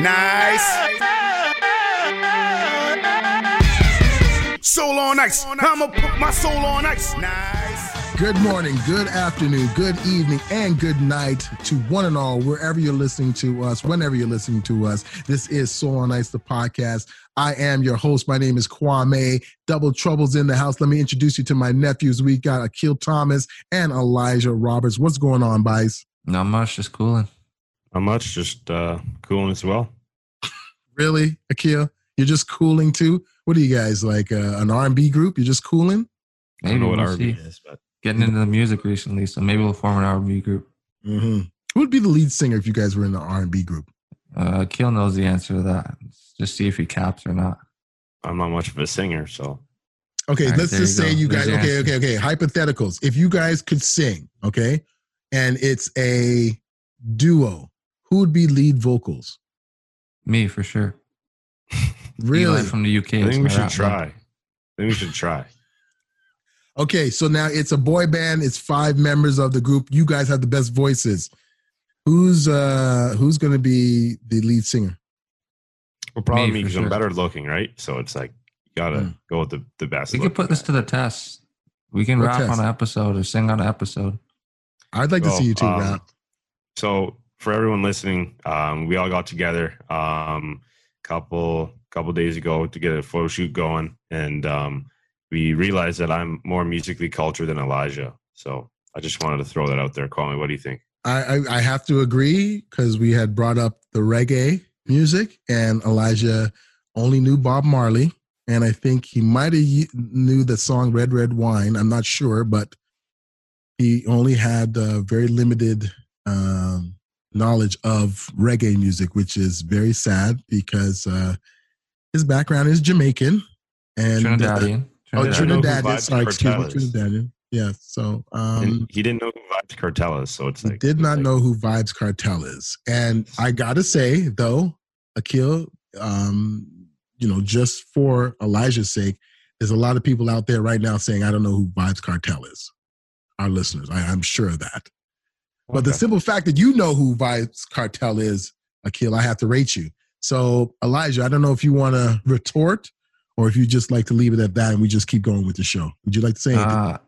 Nice. Soul on ice. I'ma put my soul on ice. Nice. Good morning, good afternoon, good evening, and good night to one and all, wherever you're listening to us, whenever you're listening to us. This is Soul on Ice, the podcast. I am your host. My name is Kwame. Double Troubles in the house. Let me introduce you to my nephews. We got Akil Thomas and Elijah Roberts. What's going on, Bice? Not much, just cooling. Not much, just uh, cooling as well. Really, Akil? You're just cooling too? What are you guys like? Uh, an R&B group? You're just cooling? I don't know what we'll R&B see. is, but Getting into the music recently, so maybe we'll form an R&B group. Mm-hmm. Who would be the lead singer if you guys were in the R&B group? Uh, Keel knows the answer to that. Just see if he caps or not. I'm not much of a singer, so Okay, All right, let's just you say go. you guys. There's Okay, okay, okay. Hypotheticals. If you guys could sing, okay, and it's a duo, who would be lead vocals? Me for sure. Really? Eli from the UK. I think we should try. man. I think we should try. Okay, so now it's a boy band. It's five members of the group. You guys have the best voices. Who's uh who's going to be the lead singer? Well, probably Me, me for because I'm better looking, right? So it's like you gotta Mm. go with the, the best. We could put looking this to the test. We can What rap test? on an episode or sing on an episode. I'd like to see you two um, rap. So for everyone listening, um, we all got together um, couple couple days ago to get a photo shoot going, and um, we realized that I'm more musically cultured than Elijah. So I just wanted to throw that out there. Call me. What do you think? I I, I have to agree because we had brought up the reggae music, and Elijah only knew Bob Marley, and I think he might have knew the song "Red Red Wine." I'm not sure, but he only had uh, very limited um, knowledge of reggae music, which is very sad because uh, his background is Jamaican and uh, Trinidadian. oh, I know Trinidadian. Sorry, excuse me, Kartel. Trinidadian. Yeah, so um, he didn't know who Vybz Kartel is, so it's he like did not like, know who Vybz Kartel is. And I gotta say, though, Akil, um, you know, just for Elijah's sake, there's a lot of people out there right now saying, I don't know who Vybz Kartel is. Our listeners, I, I'm sure of that. But the simple fact that you know who Vybz Kartel is, Akil, I have to rate you. So, Elijah, I don't know if you want to retort or if you just like to leave it at that and we just keep going with the show. Would you like to say anything Uh,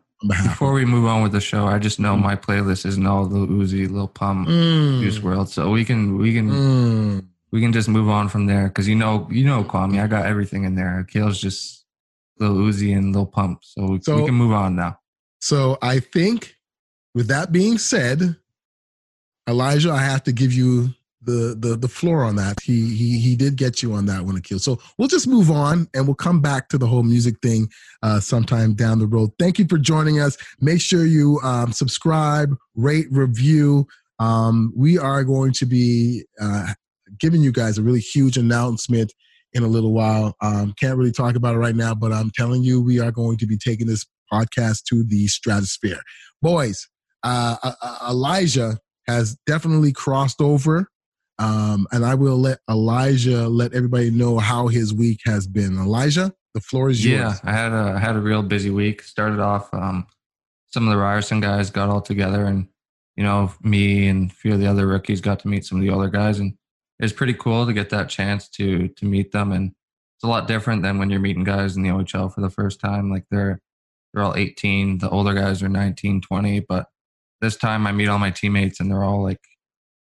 before we move on with the show, I just know my playlist isn't all Lil Uzi, Lil Pump, Mm, Juice WRLD. So we can we can mm. we can just move on from there because you know you know Kwame, I got everything in there. Kale's just Lil Uzi and Lil Pump, so, So- we can move on now. So I think, with that being said, Elijah, I have to give you the the the floor on that. He he he did get you on that one, Akil. So we'll just move on and we'll come back to the whole music thing uh, sometime down the road. Thank you for joining us. Make sure you um, subscribe, rate, review. Um, we are going to be uh, giving you guys a really huge announcement in a little while. Um, can't really talk about it right now, but I'm telling you, we are going to be taking this podcast to the stratosphere. Boys, uh, uh, uh, Elijah has definitely crossed over. Um, and I will let Elijah let everybody know how his week has been. Elijah, the floor is yours. Yeah, I had a I had a real busy week. Started off, um, some of the Ryerson guys got all together, and you know, me and a few of the other rookies got to meet some of the older guys, and it was pretty cool to get that chance to to meet them. And it's a lot different than when you're meeting guys in the OHL for the first time. Like they're they're all 18, the older guys are 19, 20, but this time I meet all my teammates, and they're all like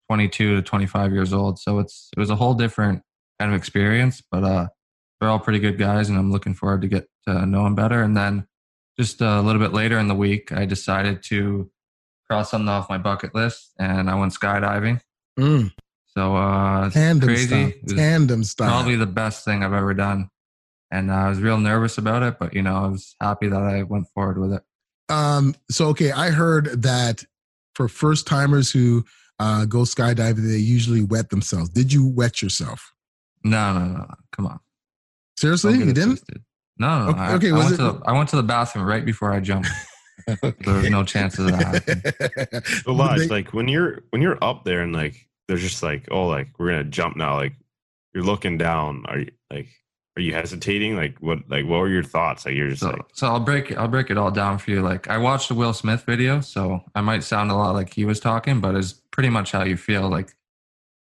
22 to 25 years old. So it's it was a whole different kind of experience, but uh they're all pretty good guys, and I'm looking forward to get to know them better. And then just a little bit later in the week, I decided to cross something off my bucket list, and I went skydiving. Mm, So uh, it's tandem crazy. style. Tandem style. probably the best thing I've ever done, and I was real nervous about it, but you know, I was happy that I went forward with it. Um, so okay, I heard that for first timers who uh, go skydiving, they usually wet themselves. Did you wet yourself? No, no, no, no. come on. Seriously, you didn't? twisted. No, no, no. Okay, I, okay, I was went it- to the, I went to the bathroom right before I jumped. There was no chance of that. happening. So, But Lodge, they- like when you're when you're up there and like they're just like, oh, like we're gonna jump now. Like you're looking down. Are you like are you hesitating? Like what like what were your thoughts? Like you're just So, like so I'll break I'll break it all down for you. Like I watched the Will Smith video, so I might sound a lot like he was talking, but it's pretty much how you feel. Like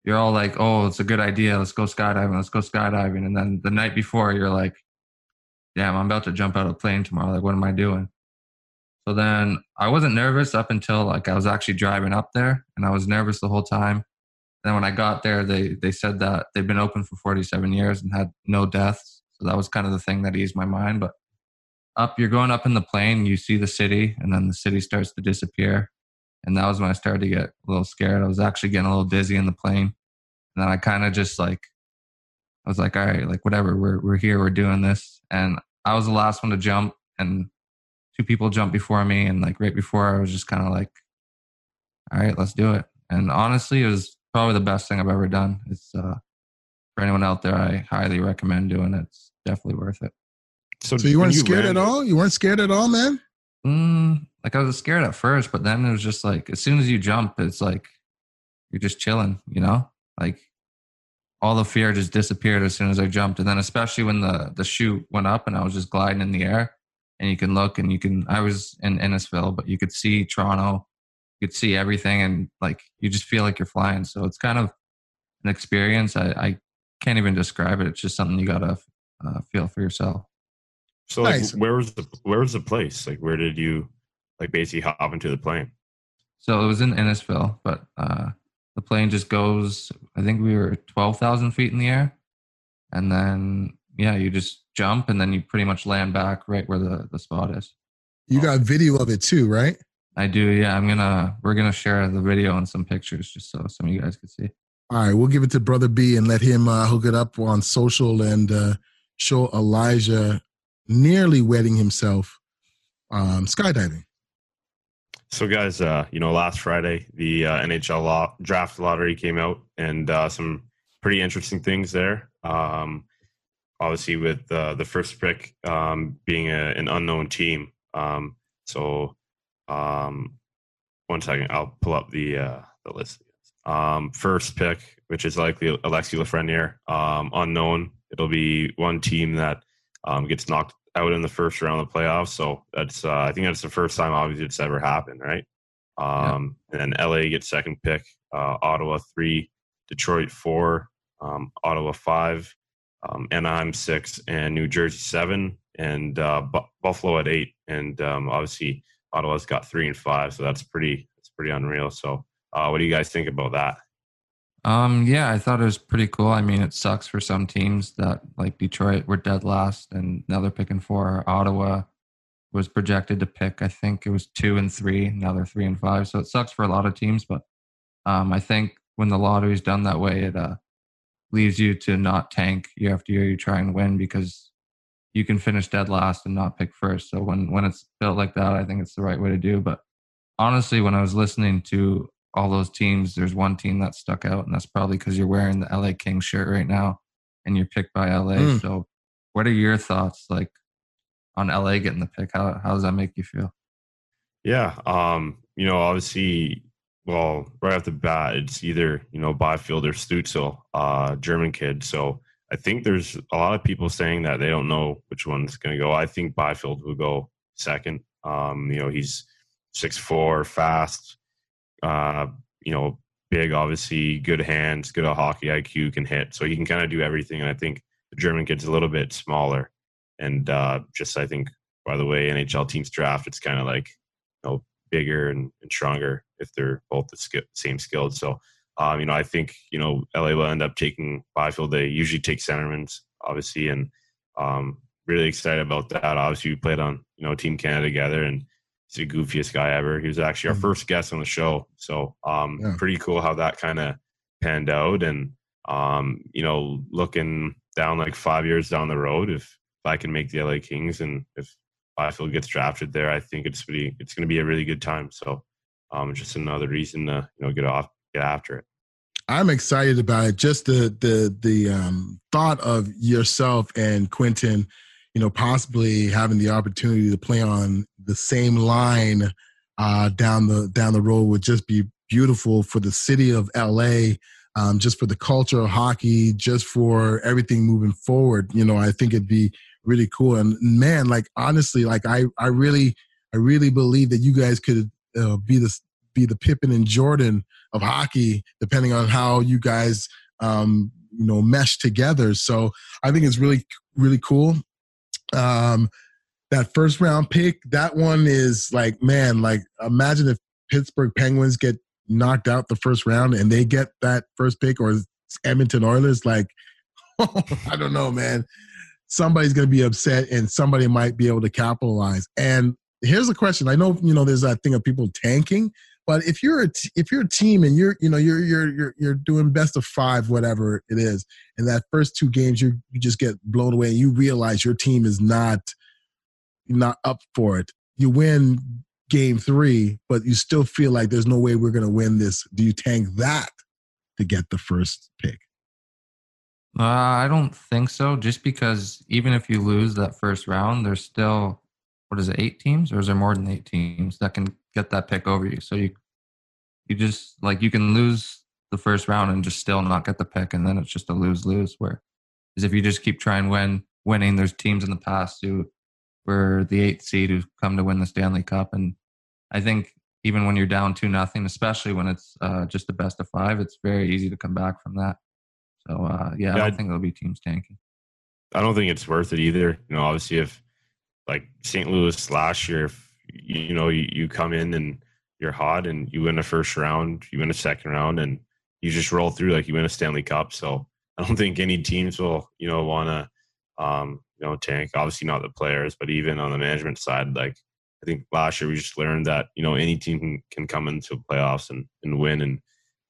you're all like, oh, it's a good idea. Let's go skydiving. Let's go skydiving. And then the night before, you're like, damn, I'm about to jump out of a plane tomorrow. Like, what am I doing? So then I wasn't nervous up until like I was actually driving up there, and I was nervous the whole time. And then when I got there, they they said that they've been open for 47 years and had no deaths. So that was kind of the thing that eased my mind. But up, you're going up in the plane, you see the city, and then the city starts to disappear. And that was when I started to get a little scared. I was actually getting a little dizzy in the plane. And then I kind of just like, I was like, all right, like whatever, we're, we're here, we're doing this. And I was the last one to jump, and two people jumped before me. And like right before, I was just kind of like, all right, let's do it. And honestly, it was probably the best thing I've ever done. It's, uh, for anyone out there, I highly recommend doing it. It's definitely worth it. So, so you weren't you scared at all? You weren't scared at all, man? Mm, like I was scared at first, but then it was just like as soon as you jump, it's like you're just chilling, you know? Like all the fear just disappeared as soon as I jumped. And then especially when the the chute went up and I was just gliding in the air and you can look and you can I was in Innisfil, but you could see Toronto, you could see everything and like you just feel like you're flying. So it's kind of an experience. I, I can't even describe it. It's just something you gotta uh, feel for yourself. So like, nice. where was the where was the place? Like, where did you like basically hop into the plane? So it was in Innisfil, but uh, the plane just goes. I think we were twelve thousand feet in the air, and then yeah, you just jump, and then you pretty much land back right where the the spot is. You got video of it too, right? I do. Yeah, I'm gonna we're gonna share the video and some pictures just so some of you guys can see. All right, we'll give it to Brother B and let him uh, hook it up on social and uh, show Elijah nearly wetting himself um, skydiving. So, guys, uh, you know, last Friday the uh, NHL law, draft lottery came out, and uh, some pretty interesting things there. Um, obviously, with uh, the first pick um, being a, an unknown team. Um, so, um, one second, I'll pull up the uh, the list. Um, first pick, which is likely Alexi Lafreniere, um, unknown. It'll be one team that um, gets knocked out in the first round of the playoffs. So that's uh, I think that's the first time obviously it's ever happened, right? Um, yeah. And then LA gets second pick, uh, Ottawa three, Detroit four, um, Ottawa five, um, Anaheim six, and New Jersey seven, and uh, Buffalo at eight. And um, obviously Ottawa's got three and five, so that's pretty that's pretty unreal. So uh, what do you guys think about that? Um, yeah, I thought it was pretty cool. I mean, it sucks for some teams that like Detroit were dead last and now they're picking four. Ottawa was projected to pick, I think it was two and three. Now they're three and five. So it sucks for a lot of teams, but um, I think when the lottery's done that way, it uh, leaves you to not tank year after year. You try and win because you can finish dead last and not pick first. So when when it's built like that, I think it's the right way to do. But honestly, when I was listening to all those teams, there's one team that stuck out, and that's probably because you're wearing the LA Kings shirt right now, and you're picked by LA. Mm. So, what are your thoughts like on LA getting the pick? How how does that make you feel? Yeah, um, you know, obviously, well, right off the bat, it's either you know Byfield or Stützle, uh, German kid. So I think there's a lot of people saying that they don't know which one's going to go. I think Byfield will go second. Um, you know, he's six four, fast, uh, you know, big, obviously, good hands, good at hockey IQ, can hit. So he can kind of do everything. And I think the German kid's a little bit smaller. And uh, just, I think, by the way, NHL teams draft, it's kind of like, you know, bigger and, and stronger if they're both the sk- same skilled. So, um, you know, I think, you know, LA will end up taking Byfield. They usually take centermen, obviously. And um, really excited about that. Obviously, we played on, you know, Team Canada together. And he's the goofiest guy ever. He was actually our mm-hmm. first guest on the show. So um, yeah. pretty cool how that kind of panned out. And um, you know, looking down like five years down the road, if, if I can make the LA Kings and if Byfield gets drafted there, I think it's pretty it's going to be a really good time. So um, just another reason to you know get off get after it. I'm excited about it. Just the the the um, thought of yourself and Quinton you know, possibly having the opportunity to play on the same line uh, down the down the road would just be beautiful for the city of LA, um, just for the culture of hockey, just for everything moving forward. You know, I think it'd be really cool. And man, like honestly, like I I really I really believe that you guys could uh, be the be the Pippen and Jordan of hockey, depending on how you guys um, you know mesh together. So I think it's really really cool. Um, that first round pick, that one is like man, like imagine if Pittsburgh Penguins get knocked out the first round and they get that first pick, or Edmonton Oilers, like I don't know, man. Somebody's going to be upset, and somebody might be able to capitalize. And here's a question: I know you know there's that thing of people tanking, but if you're a t- if you're a team and you're you know you're you're you're you're doing best of five, whatever it is, and that first two games you you just get blown away, and you realize your team is not not up for it. You win game three, but you still feel like there's no way we're going to win this. Do you tank that to get the first pick? Uh, I don't think so. Just because even if you lose that first round, there's still what is it, eight teams, or is there more than eight teams that can get that pick over you? So you you just like you can lose the first round and just still not get the pick, and then it's just a lose lose. Where is if you just keep trying win winning, there's teams in the past who were the eighth seed who come to win the Stanley Cup, and I think even when you're down two nothing, especially when it's uh, just the best of five, it's very easy to come back from that. So uh, yeah, I don't I- think it'll be teams tanking. I don't think it's worth it either. You know, obviously, if like St. Louis last year, if you, know you, you come in and you're hot and you win a first round, you win a second round, and you just roll through like you win a Stanley Cup. So I don't think any teams will you know want to um, you know tank. Obviously, not the players, but even on the management side, like I think last year we just learned that you know any team can, can come into playoffs and, and win and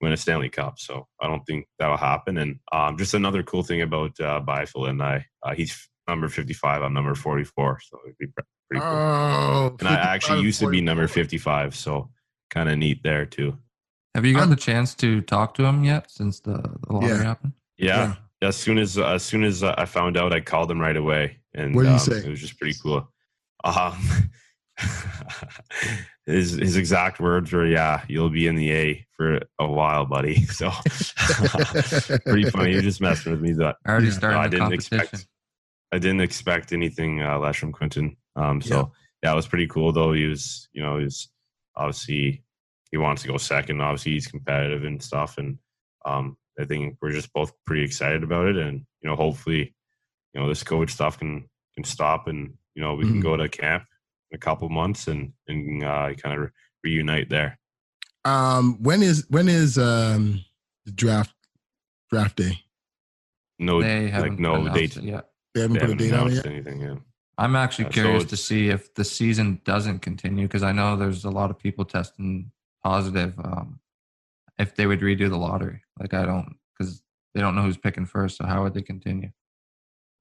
win a Stanley Cup. So I don't think that'll happen. And um, just another cool thing about uh, Byfield and I, uh, he's number 55. I'm number 44. So it'd be pretty cool. Oh, and I actually used to be number 55. So kind of neat there too. Have you got I'm- the chance to talk to him yet since the, the lottery Yeah. happened? Yeah. As soon as as soon as uh, I found out, I called him right away, and What did he um, say? it was just pretty cool. Um, his his exact words were, "Yeah, you'll be in the A for a while, buddy." So pretty funny. You're just messing with me. That I already started No, I the didn't competition. expect. I didn't expect anything uh, less from Quinton. Um, so yeah. it was pretty cool though. He was, you know, he was obviously he wants to go second. Obviously, he's competitive and stuff, and um, I think we're just both pretty excited about it. And you know, hopefully, you know, this COVID stuff can can stop, and you know, we can Mhm. go to camp in a couple months and and uh, kind of reunite there. Um, when is when is um the draft draft day? No, They like no date. it yet. They haven't They put a haven't date on it yet. anything yet. I'm actually Yeah, so curious to see if the season doesn't continue because I know there's a lot of people testing positive. Um, if they would redo the lottery, like I don't, because they don't know who's picking first. So how would they continue?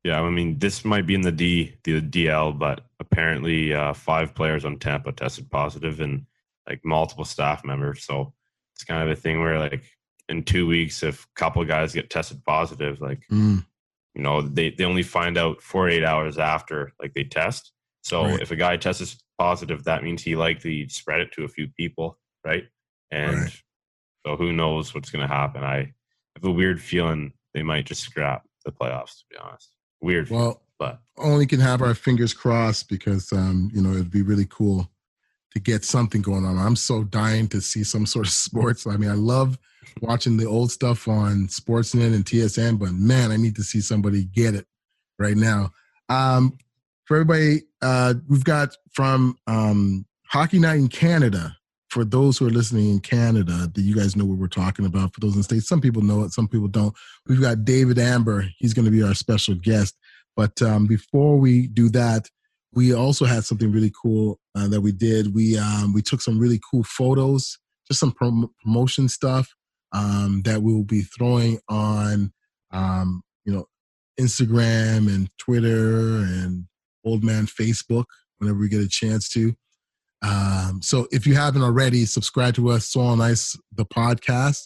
Yeah, I mean, this might be in the D, the DL, but apparently uh, five players on Tampa tested positive and like multiple staff members. So it's kind of a thing where like in two weeks, if a couple guys get tested positive, like Mm, you know, they they only find out 48 hours after like they test. So Right. if a guy tests positive, that means he likely spread it to a few people, right? And Right. so who knows what's going to happen? I have a weird feeling they might just scrap the playoffs. To be honest, weird. feeling, well, but only can have our fingers crossed because um, you know it'd be really cool to get something going on. I'm so dying to see some sort of sports. I mean, I love watching the old stuff on Sportsnet and TSN, but man, I need to see somebody get it right now. Um, for everybody, uh, we've got from um, Hockey Night in Canada. For those who are listening in Canada, that you guys know what we're talking about. For those in the states, some people know it, some people don't. We've got David Amber. He's going to be our special guest. But um, before we do that, we also had something really cool uh, that we did. We um, we took some really cool photos, just some prom- promotion stuff um, that we will be throwing on, um, you know, Instagram and Twitter and Old Man Facebook whenever we get a chance to. Um, so if you haven't already, subscribe to us, So on Ice, the podcast,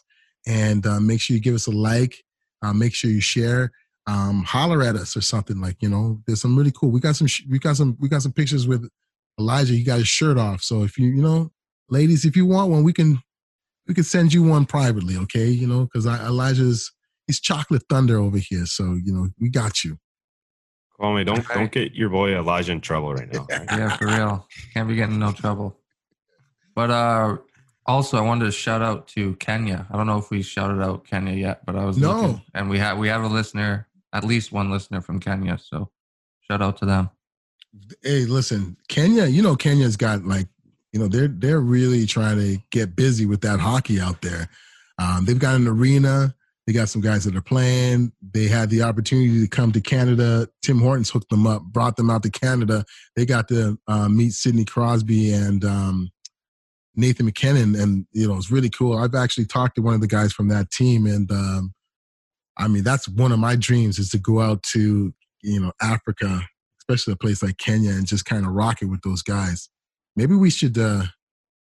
and uh, make sure you give us a like. Uh, make sure you share um, holler at us or something like you know there's some really cool we got some sh- we got some we got some pictures with elijah he got his shirt off so if you you know ladies if you want one we can we can send you one privately okay you know because elijah's he's chocolate thunder over here so you know we got you Kwame, don't don't get your boy Elijah in trouble right now. right? Yeah, for real. Can't be getting no trouble. But uh, Also, I wanted to shout out to Kenya. I don't know if we shouted out Kenya yet, but I was No. looking, and we have we have a listener, at least one listener from Kenya. So shout out to them. Hey, listen, Kenya. You know, Kenya's got like, you know, they're they're really trying to get busy with that hockey out there. Um, they've got an arena. They got some guys that are playing. They had the opportunity to come to Canada. Tim Hortons hooked them up, brought them out to Canada. They got to uh, meet Sidney Crosby and um, Nathan MacKinnon, and you know, it's really cool. I've actually talked to one of the guys from that team, and um, I mean, that's one of my dreams is to go out to you know Africa, especially a place like Kenya, and just kind of rock it with those guys. Maybe we should, uh,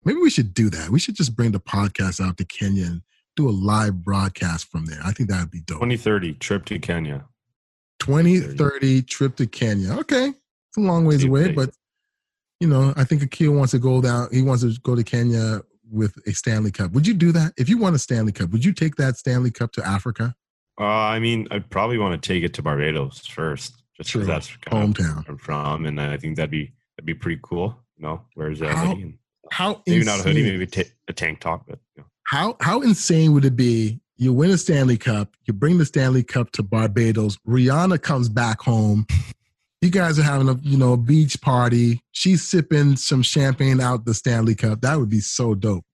maybe we should do that. We should just bring the podcast out to Kenya and do a live broadcast from there. I think that would be dope. 2030 trip to Kenya. 2030 trip to Kenya. Okay. It's a long ways away, but you know, I think Akil wants to go down. He wants to go to Kenya with a Stanley Cup. Would you do that? If you won a Stanley Cup, would you take that Stanley Cup to Africa? Uh, I mean, I'd probably want to take it to Barbados first, just because that's kind of Hometown. where I'm from, and I think that'd be that'd be pretty cool. You know, where's that How hoodie? And How maybe not a hoodie, maybe a ta- tank top, but you know. How how insane would it be? You win a Stanley Cup, you bring the Stanley Cup to Barbados. Rihanna comes back home. You guys are having a you know a beach party. She's sipping some champagne out the Stanley Cup. That would be so dope.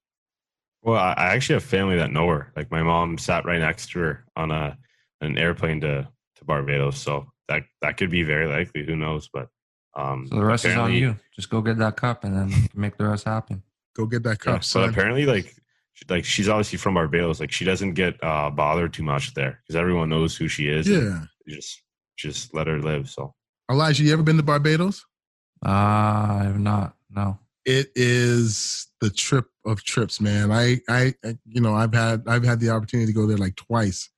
Well, I, I actually have family that know her. Like my mom sat right next to her on a an airplane to to Barbados, so that that could be very likely. Who knows? But um, So the rest is on you. Just go get that cup, and then make the rest happen. Go get that Yeah, cup, but son. apparently, like like she's obviously from Barbados. Like she doesn't get uh, bothered too much there because everyone knows who she is. Yeah, you just just let her live. So Elijah, you ever been to Barbados? Uh, I have not. No. It is the trip of trips, man. I, I, I- you know, I've had, I've had the opportunity to go there like twice,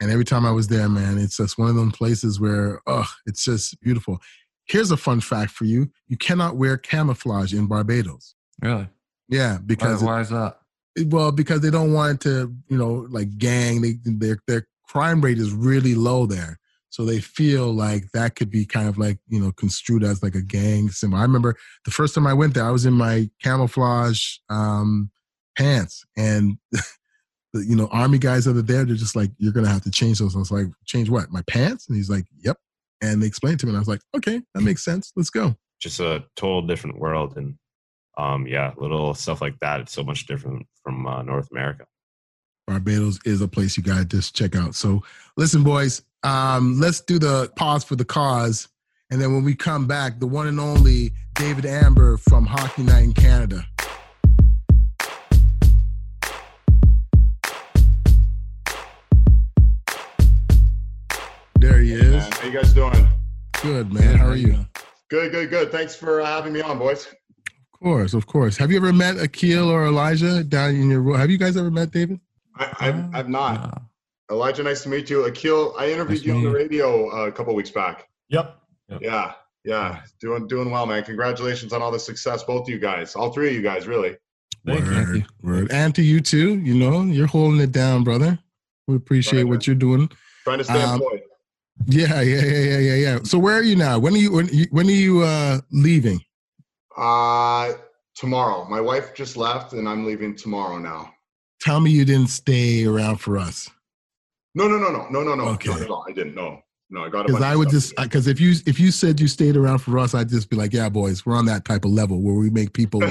and every time I was there, man, it's just one of them places where, oh, it's just beautiful. Here's a fun fact for you: you cannot wear camouflage in Barbados. Really? Yeah, because why is that? well, because they don't want to, you know, like gang. They their their crime rate is really low there, so they feel like that could be kind of like you know construed as like a gang symbol. I remember the first time I went there, I was in my camouflage um, pants, and the you know army guys that are there, they're just like, "You're gonna have to change those." I was like, "Change what? My pants?" And he's like, "Yep." And they explained to me, and I was like, "Okay, that makes sense. Let's go." just a total different world, and um, yeah, little stuff like that. It's so much different from uh, North America. Barbados is a place you gotta just check out. So listen, boys, um, let's do the pause for the cause. And then when we come back, the one and only David Amber from Hockey Night in Canada. There he is. How you guys doing? Good, man. How are you? Good, good, good. Thanks for uh, having me on, boys. Of course, of course. Have you ever met Akil or Elijah down in your? Have you guys ever met David? I, I've, I've not. No. Elijah, nice to meet you. Akil, I interviewed Nice you on the radio uh, a couple weeks back. Yep. Yeah, yeah, doing doing well, man. Congratulations on all the success, both of you guys, all three of you guys, really. Thank you. word, you. word. And to you too. You know, you're holding it down, brother. We appreciate Right, what man. you're doing. Trying to stay Um, employed. Yeah, yeah, yeah, yeah, yeah, yeah. So where are you now? When are you when, you- when are you uh leaving? Uh, tomorrow. My wife just left, and I'm leaving tomorrow now. Tell me you didn't stay around for us. No, no, no, no, no, no, no. Okay. Not at all. I didn't. No, no. I got Because I would just because if you if you said you stayed around for us, I'd just be like, yeah, boys, we're on that type of level where we make people. no,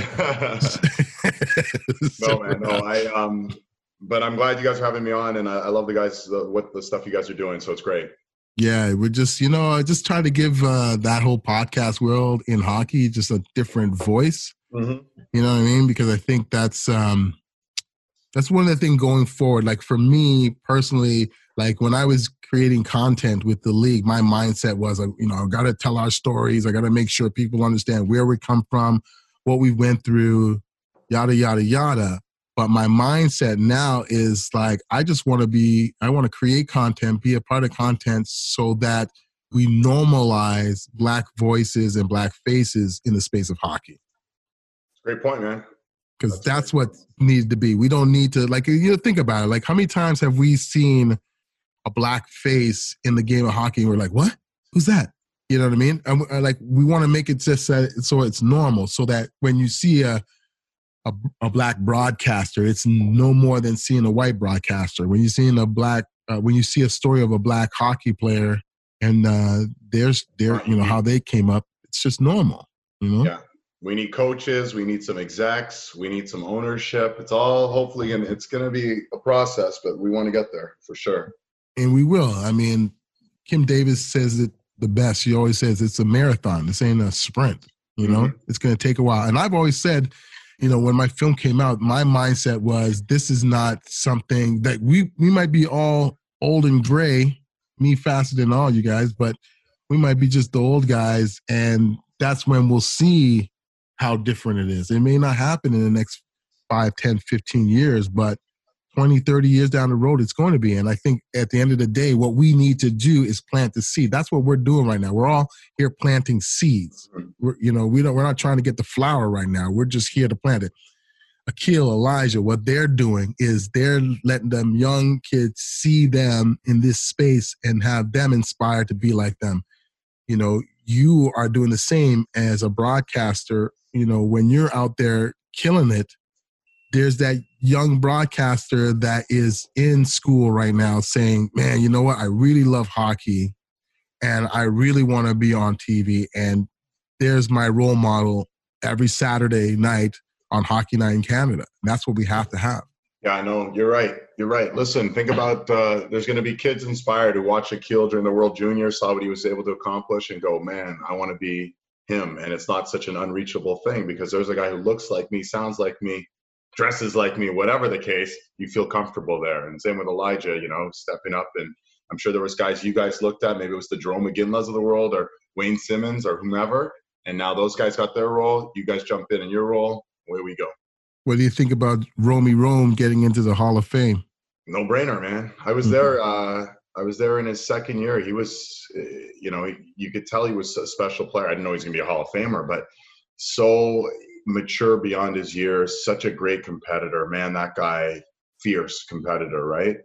man, no. I um, but I'm glad you guys are having me on, and I, I love the guys, the, what the stuff you guys are doing. So it's great. Yeah, we're just you know I just trying to give uh, that whole podcast world in hockey just a different voice. Mm-hmm. You know what I mean? Because I think that's um that's one of the things going forward. Like for me personally, like when I was creating content with the league, my mindset was, you know, I got to tell our stories. I got to make sure people understand where we come from, what we went through, yada yada yada. But my mindset now is like I just want to be, I want to create content, be a part of content, so that we normalize black voices and black faces in the space of hockey Great point, man. Because That's that's right. what needs to be. We don't need to like you know think about it. Like how many times have we seen a black face in the game of hockey and we're like, what? Who's that? You know what I mean? And, uh, like we want to make it just that so it's normal, so that when you see a a, a black broadcaster, it's no more than seeing a white broadcaster. When you're seeing a black, uh, when you see a story of a black hockey player and uh, there's their, you know, how they came up, it's just normal. You know. Yeah. We need coaches. We need some execs. We need some ownership. It's all hopefully, and it's going to be a process, but we want to get there for sure. And we will. I mean, Kim Davis says it the best. She always says it's a marathon. This ain't a sprint. You know, Mhm. it's going to take a while. And I've always said, you know, when my film came out, my mindset was this is not something that we we might be all old and gray, me faster than all you guys, but we might be just the old guys, and that's when we'll see how different it is. It may not happen in the next 5, 10, 15 years, but 20, 30 years down the road, it's going to be. And I think at the end of the day, what we need to do is plant the seed. That's what we're doing right now. We're all here planting seeds. Mm-hmm. We're, you know, we don't, we're not trying to get the flower right now. We're just here to plant it. Akil, Elijah, what they're doing is they're letting them young kids see them in this space and have them inspired to be like them. You know, you are doing the same as a broadcaster. You know, when you're out there killing it, there's that young broadcaster that is in school right now saying, Man, you know what? I really love hockey and I really want to be on TV. And there's my role model every Saturday night on Hockey Night in Canada. That's what we have to have. Yeah, I know. You're right. You're right. Listen, think about uh, there's going to be kids inspired who watch Akil during the World Juniors, saw what he was able to accomplish, and go, man, I want to be him. And it's not such an unreachable thing because there's a guy who looks like me, sounds like me, dresses like me, whatever the case, you feel comfortable there. And same with Elijah, you know, stepping up. And I'm sure there was guys you guys looked at, maybe it was the Jarome Iginlas of the world or Wayne Simmonds or whomever. And now those guys got their role. You guys jump in in your role. Away we go. What do you think about Romy Rome getting into the Hall of Fame? No brainer, man. I was Mhm. there. Uh, I was there in his second year. He was, uh, you know, you could tell he was a special player. I didn't know he was going to be a Hall of Famer, but so mature beyond his years. Such a great competitor, man. That guy, fierce competitor, right?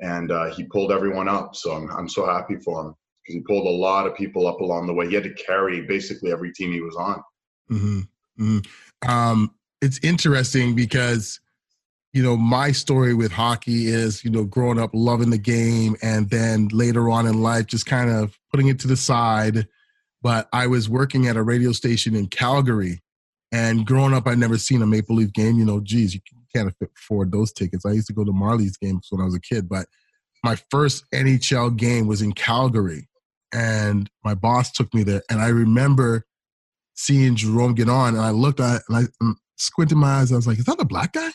And uh, he pulled everyone up. So I'm, I'm so happy for him because he pulled a lot of people up along the way. He had to carry basically every team he was on. hmm hmm Um, it's interesting because, you know, my story with hockey is, you know, growing up loving the game and then later on in life just kind of putting it to the side. But I was working at a radio station in Calgary and growing up, I'd never seen a Maple Leaf game. You know, geez, you can't afford those tickets. I used to go to Marlies games when I was a kid, but my first NHL game was in Calgary and my boss took me there. And I remember seeing Jarome get on, and I looked at and I um, squinted my eyes. I was like, "Is that a black guy?"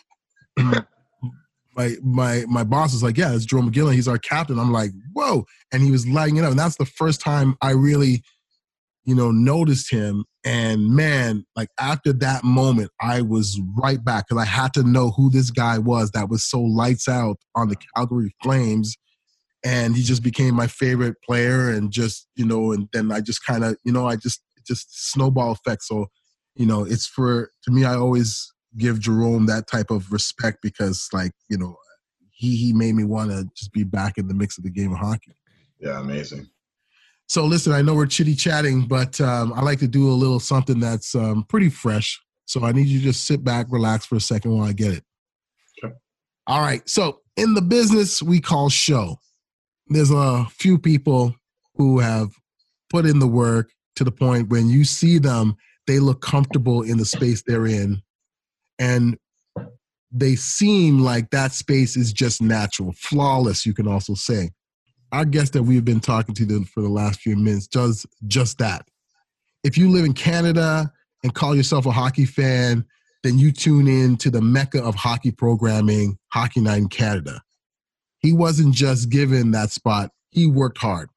My my my boss was like, "Yeah, it's Jarome Iginla. He's our captain." I'm like, "Whoa!" And he was lighting it up, and that's the first time I really, you know, noticed him. And man, like after that moment, I was right back because I had to know who this guy was that was so lights out on the Calgary Flames. And he just became my favorite player, and just you know, and then I just kind of, you know, I just just snowball effect. So, you know, it's for to me. I always give Jarome that type of respect because, like, you know, he he made me want to just be back in the mix of the game of hockey. Yeah, amazing. So, listen, I know we're chitty chatting, but um, I like to do a little something that's um, pretty fresh. So, I need you to just sit back, relax for a second while I get it. Sure. All right. So, in the business we call show, there's a few people who have put in the work to the point when you see them, they look comfortable in the space they're in. And they seem like that space is just natural, flawless, you can also say. Our guest that we've been talking to them for the last few minutes does just that. If you live in Canada and call yourself a hockey fan, then you tune in to the mecca of hockey programming, Hockey Night in Canada. He wasn't just given that spot, he worked hard.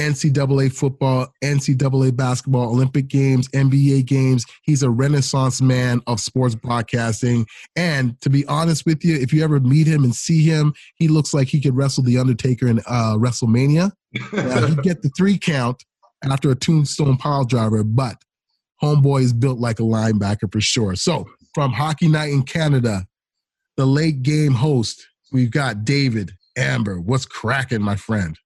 NCAA football, NCAA basketball, Olympic games, NBA games. He's a renaissance man of sports broadcasting. And to be honest with you, if you ever meet him and see him, he looks like he could wrestle The Undertaker in uh, WrestleMania. Uh, he'd get the three count after a tombstone pile driver, but homeboy is built like a linebacker for sure. So from Hockey Night in Canada, the late game host, we've got David Amber. What's cracking, my friend?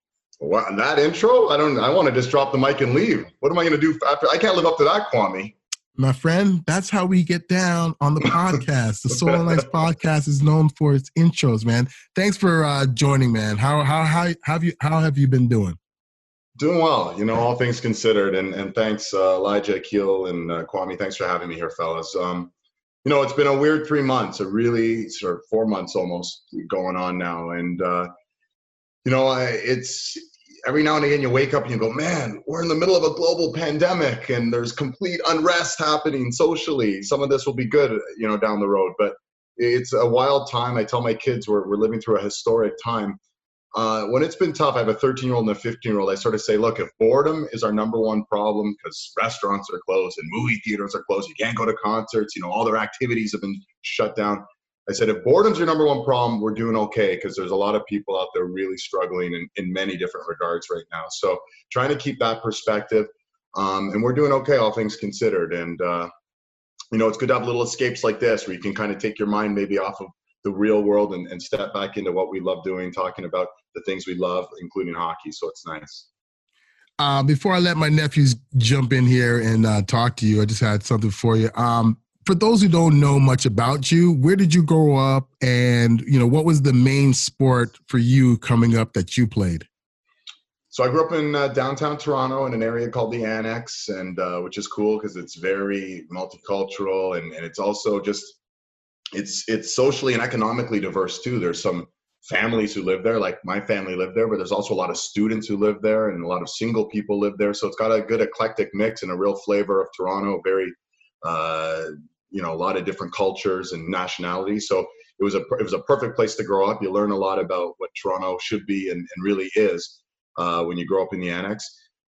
Wow, that intro? I don't. I want to just drop the mic and leave. What am I going to do after? I can't live up to that, Kwame. My friend, that's how we get down on the podcast. the Soul and Ice podcast is known for its intros, man. Thanks for uh, joining, man. How how how have you how have you been doing? Doing well, you know, all things considered, and and thanks uh, Elijah Keel and uh, Kwame. Thanks for having me here, fellas. Um, you know, it's been a weird three months, a really sort of four months almost going on now, and uh, you know, it's every now and again you wake up and you go, man, we're in the middle of a global pandemic and there's complete unrest happening socially. Some of this will be good, you know, down the road, but it's a wild time. I tell my kids we're, we're living through a historic time. Uh, when it's been tough, I have a 13 year old and a 15 year old. I sort of say, look, if boredom is our number one problem because restaurants are closed and movie theaters are closed, you can't go to concerts, you know, all their activities have been shut down. I said, if boredom's your number one problem, we're doing okay because there's a lot of people out there really struggling in, in many different regards right now. So trying to keep that perspective. Um, and we're doing okay, all things considered. And, uh, you know, it's good to have little escapes like this where you can kind of take your mind maybe off of the real world and, and step back into what we love doing, talking about the things we love, including hockey. So it's nice. Uh, before I let my nephews jump in here and uh, talk to you, I just had something for you. Um, for those who don't know much about you, where did you grow up, and you know what was the main sport for you coming up that you played? So I grew up in uh, downtown Toronto in an area called the Annex, and uh, which is cool because it's very multicultural and, and it's also just it's it's socially and economically diverse too. There's some families who live there, like my family lived there, but there's also a lot of students who live there and a lot of single people live there. So it's got a good eclectic mix and a real flavor of Toronto, very uh, you know a lot of different cultures and nationalities. So it was a it was a perfect place to grow up. You learn a lot about what Toronto should be and, and really is uh, when you grow up in the annex.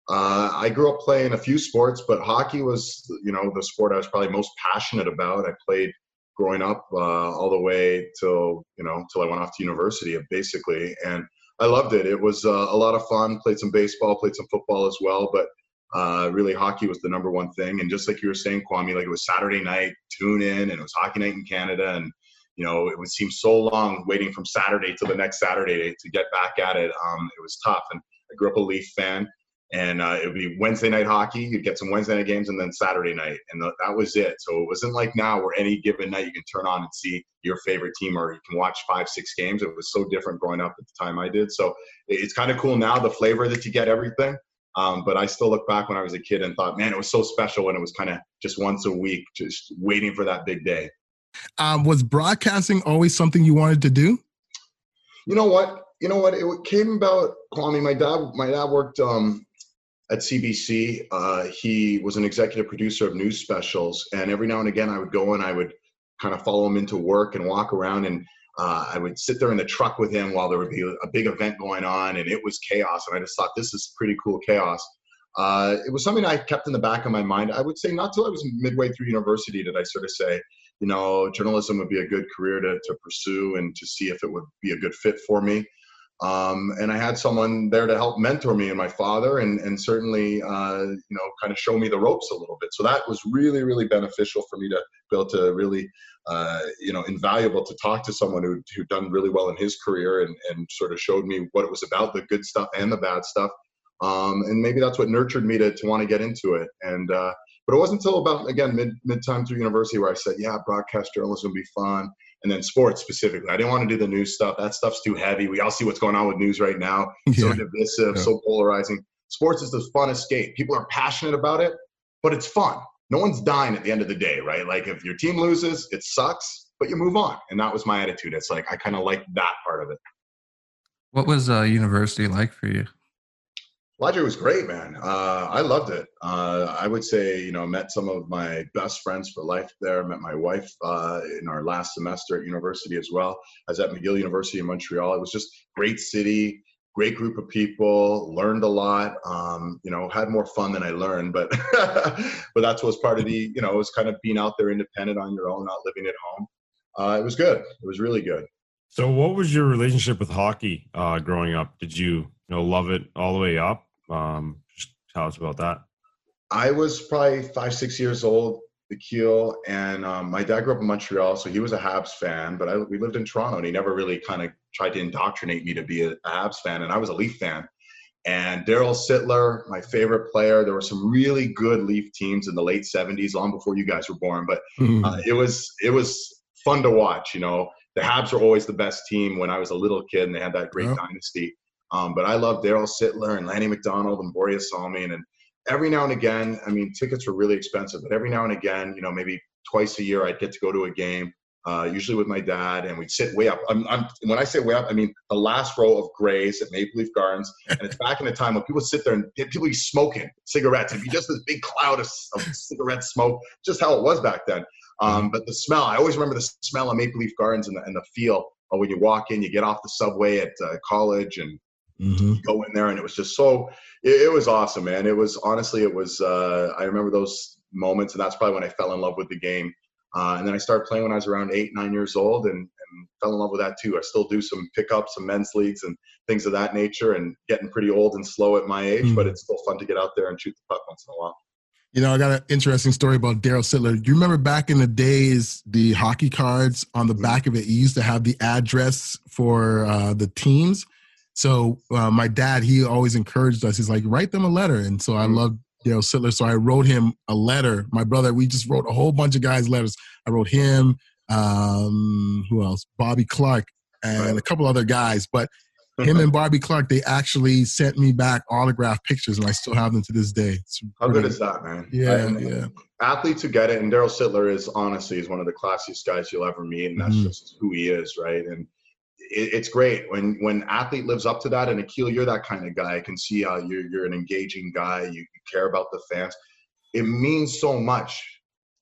Uh, I grew up playing a few sports, but hockey was you know the sport I was probably most passionate about. I played growing up uh, all the way till you know till I went off to university basically, and I loved it. It was uh, a lot of fun. Played some baseball, played some football as well, but uh, really hockey was the number one thing. And just like you were saying, Kwame, like it was Saturday night, tune in, and it was hockey night in Canada, and you know it would seem so long waiting from Saturday till the next Saturday to get back at it. Um, it was tough, and I grew up a Leaf fan, and uh, it would be Wednesday night hockey. You'd get some Wednesday night games, and then Saturday night, and the, that was it. So it wasn't like now where any given night you can turn on and see your favorite team, or you can watch five, six games. It was so different growing up at the time I did. So it's kind of cool now the flavor that you get everything. Um, but I still look back when I was a kid and thought, man, it was so special when it was kind of just once a week, just waiting for that big day. Um, was broadcasting always something you wanted to do? You know what? You know what? It came about. Kwame, my dad, my dad worked um, at CBC. Uh, he was an executive producer of news specials, and every now and again, I would go and I would kind of follow him into work and walk around and uh, I would sit there in the truck with him while there would be a big event going on, and it was chaos. And I just thought this is pretty cool chaos. Uh, it was something I kept in the back of my mind. I would say not till I was midway through university did I sort of say, you know, journalism would be a good career to, to pursue and to see if it would be a good fit for me. Um, and I had someone there to help mentor me and my father, and and certainly uh, you know kind of show me the ropes a little bit. So that was really really beneficial for me to be able to really uh, you know invaluable to talk to someone who who done really well in his career and and sort of showed me what it was about the good stuff and the bad stuff. Um, and maybe that's what nurtured me to to want to get into it. And uh, but it wasn't until about again mid mid time through university where I said, yeah, broadcast journalism would be fun and then sports specifically. I didn't want to do the news stuff. That stuff's too heavy. We all see what's going on with news right now. So divisive, yeah. so polarizing. Sports is the fun escape. People are passionate about it, but it's fun. No one's dying at the end of the day, right? Like if your team loses, it sucks, but you move on. And that was my attitude. It's like I kind of like that part of it. What was uh, university like for you? Elijah was great, man. Uh, I loved it. Uh, I would say, you know, met some of my best friends for life there. Met my wife uh, in our last semester at university as well. I was at McGill University in Montreal. It was just great city, great group of people. Learned a lot. Um, you know, had more fun than I learned, but but that's what's part of the, you know, it was kind of being out there independent on your own, not living at home. Uh, it was good. It was really good. So, what was your relationship with hockey uh, growing up? Did you, you know, love it all the way up? Um, just tell us about that. I was probably five, six years old, the keel, and um, my dad grew up in Montreal, so he was a Habs fan. But I, we lived in Toronto, and he never really kind of tried to indoctrinate me to be a, a Habs fan, and I was a Leaf fan. And Daryl Sittler, my favorite player. There were some really good Leaf teams in the late '70s, long before you guys were born. But Mm-hmm. uh, it was it was fun to watch. You know, the Habs were always the best team when I was a little kid, and they had that great Yep. dynasty. Um, but I love Daryl Sittler and Lanny McDonald and Borje Salming, and every now and again, I mean, tickets were really expensive, but every now and again, you know, maybe twice a year, I'd get to go to a game. Uh, usually with my dad, and we'd sit way up. I'm, I'm, when I say way up, I mean the last row of grays at Maple Leaf Gardens, and it's back in the time when people sit there and people be smoking cigarettes. It'd be just this big cloud of, of cigarette smoke, just how it was back then. Um, but the smell, I always remember the smell of Maple Leaf Gardens and the, and the feel when you walk in, you get off the subway at uh, college and hmm go in there and it was just so it, it was awesome man it was honestly it was uh, i remember those moments and that's probably when i fell in love with the game uh, and then i started playing when i was around eight nine years old and, and fell in love with that too i still do some pickups some men's leagues and things of that nature and getting pretty old and slow at my age but Mhm. it's still fun to get out there and shoot the puck once in a while You know, I got an interesting story about Daryl Sittler. Do you remember back in the days, the hockey cards on the Mhm. back of it, you used to have the address for uh, the teams. So uh, my dad, he always encouraged us. He's like, write them a letter. And so I Mhm. loved Daryl Sittler. So I wrote him a letter. My brother, we just wrote a whole bunch of guys' letters. I wrote him, um, who else? Bobby Clarke, and a couple other guys. But him and Bobby Clarke, they actually sent me back autographed pictures, and I still have them to this day. How good is that man Yeah, And yeah. athletes who get it and daryl sittler is honestly is one of the classiest guys you'll ever meet and that's Mhm. just who he is right and it, it's great when when athlete lives up to that and Akil, you're that kind of guy i can see how you're, you're an engaging guy you, you care about the fans it means so much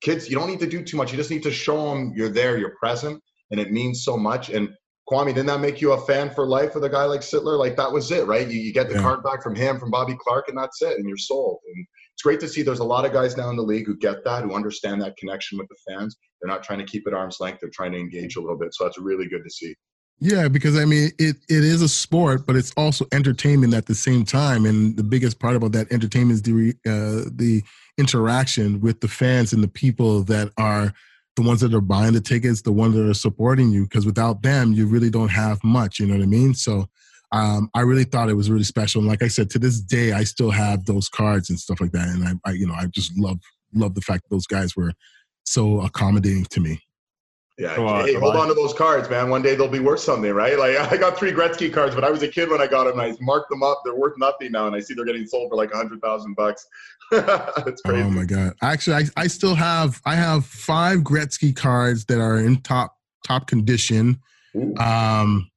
kids you don't need to do too much you just need to show them you're there you're present and it means so much and Kwame, didn't that make you a fan for life with a guy like Sittler? Like that was it, right? You, you get the Yeah. card back from him, from Bobby Clarke, and that's it, and you're sold. And it's great to see there's a lot of guys now in the league who get that, who understand that connection with the fans. They're not trying to keep it arm's length, they're trying to engage a little bit. So that's really good to see. Yeah, because I mean, it, it is a sport, but it's also entertainment at the same time. And the biggest part about that entertainment is the uh, the interaction with the fans and the people that are the ones that are buying the tickets, the ones that are supporting you. Because without them, you really don't have much. You know what I mean? So um, I really thought it was really special. And like I said, to this day, I still have those cards and stuff like that. And I, I you know, I just love love the fact those guys were so accommodating to me. Yeah. So, hey, hold Eli- on to those cards, man. One day they'll be worth something, right? Like I got three Gretzky cards, but I was a kid when I got them. And I marked them up. They're worth nothing now, and I see they're getting sold for like a hundred thousand bucks. It's crazy. Oh my god! Actually, I, I still have I have five Gretzky cards that are in top top condition. Ooh. Um,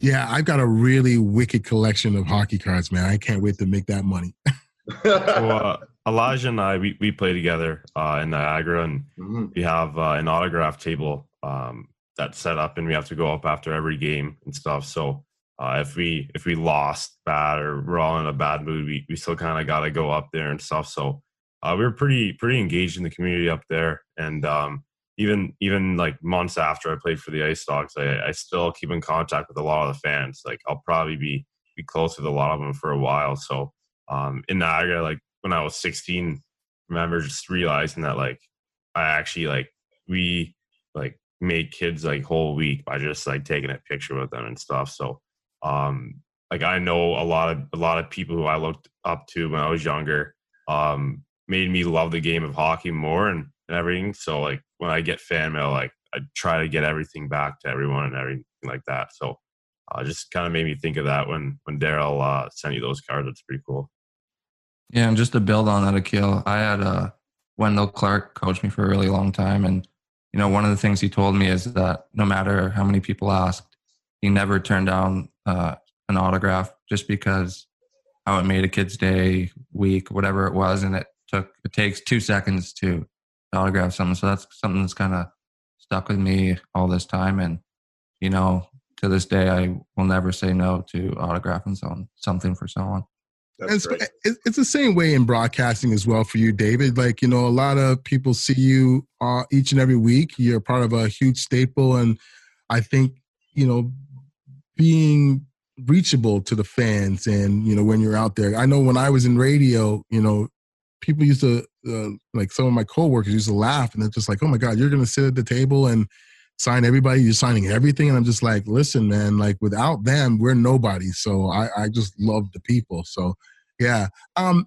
yeah, I've got a really wicked collection of hockey cards, man. I can't wait to make that money. So uh, Elijah and I, we, we play together uh, in Niagara, and Mhm. we have uh, an autograph table um, that's set up, and we have to go up after every game and stuff. So uh, if we if we lost bad or we're all in a bad mood, we, we still kind of got to go up there and stuff. So uh, we were pretty pretty engaged in the community up there, and um, even even like months after I played for the Ice Dogs, I, I still keep in contact with a lot of the fans. Like I'll probably be be close with a lot of them for a while. So um, in Niagara, like when I was 16, I remember just realizing that like I actually like we like made kids like whole week by just like taking a picture with them and stuff. So um like I know a lot of a lot of people who I looked up to when I was younger um made me love the game of hockey more and, and everything. So like when I get fan mail, like I try to get everything back to everyone and everything like that. So uh, just kind of made me think of that when when Daryl uh, sent you those cards. It's pretty cool. Yeah, and just to build on that, Akil, I had uh, Wendell Clark coach me for a really long time, and you know, one of the things he told me is that no matter how many people asked, he never turned down uh, an autograph just because how it made a kid's day, week, whatever it was, and it took it takes two seconds to autograph something. So that's something that's kind of stuck with me all this time, and you know, to this day, I will never say no to autographing some, something for someone. And That's so great. it's the same way in broadcasting as well for you, David. Like you know, a lot of people see you uh, each and every week. You're part of a huge staple, and I think you know being reachable to the fans. And you know, when you're out there, I know when I was in radio, you know, people used to uh, like some of my coworkers used to laugh, and they're just like, "Oh my God, you're going to sit at the table and." Sign everybody. You're signing everything, and I'm just like, listen, man. Like without them, we're nobody. So I, I just love the people. So yeah. Um,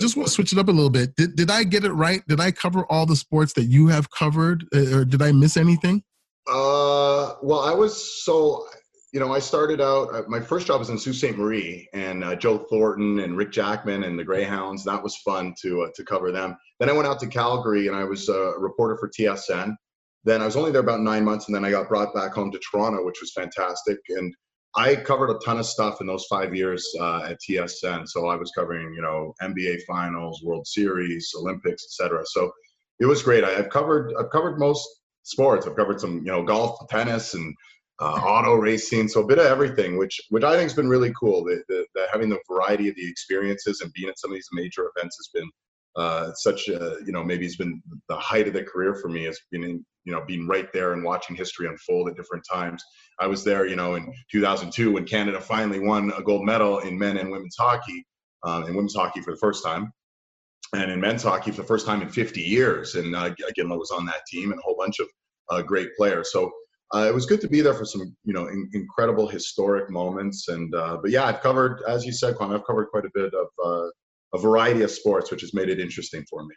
just want to switch it up a little bit. Did did I get it right? Did I cover all the sports that you have covered, uh, or did I miss anything? Uh, well, I was so you know, I started out. Uh, my first job was in Sault Ste. Marie, and uh, Joe Thornton and Ric Jackman and the Greyhounds. That was fun to uh, to cover them. Then I went out to Calgary, and I was a reporter for TSN. Then I was only there about nine months, and then I got brought back home to Toronto, which was fantastic. And I covered a ton of stuff in those five years uh, at TSN. So I was covering, you know, NBA Finals, World Series, Olympics, etc. So it was great. I, have covered I've covered most sports. I've covered some, you know, golf, tennis, and uh, auto racing. So a bit of everything, which which I think has been really cool. The, the, the, having the variety of the experiences and being at some of these major events has been uh, such a, you know maybe it's been the height of the career for me has been you know being right there and watching history unfold at different times. I was there you know in 2002 when canada finally won a gold medal in men and women's hockey uh, in women's hockey for the first time and in men's hockey for the first time in 50 years. And uh, again i was on that team and a whole bunch of uh, great players. So uh, it was good to be there for some, you know, in, incredible historic moments. And uh, but yeah, I've covered, as you said, Kwame, I've covered quite a bit of uh, a variety of sports, which has made it interesting for me.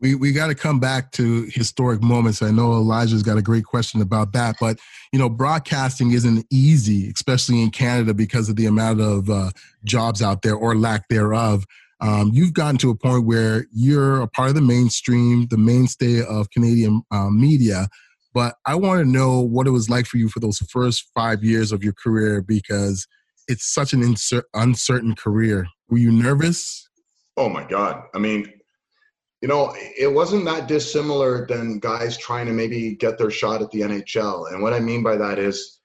We we got to come back to historic moments. I know Elijah's got a great question about that, but you know, broadcasting isn't easy, especially in Canada, because of the amount of uh, jobs out there or lack thereof. Um, you've gotten to a point where you're a part of the mainstream, the mainstay of Canadian uh, media but I want to know what it was like for you for those first five years of your career because it's such an uncertain career. Were you nervous? Oh my God. I mean, you know, it wasn't that dissimilar than guys trying to maybe get their shot at the NHL. And what I mean by that is,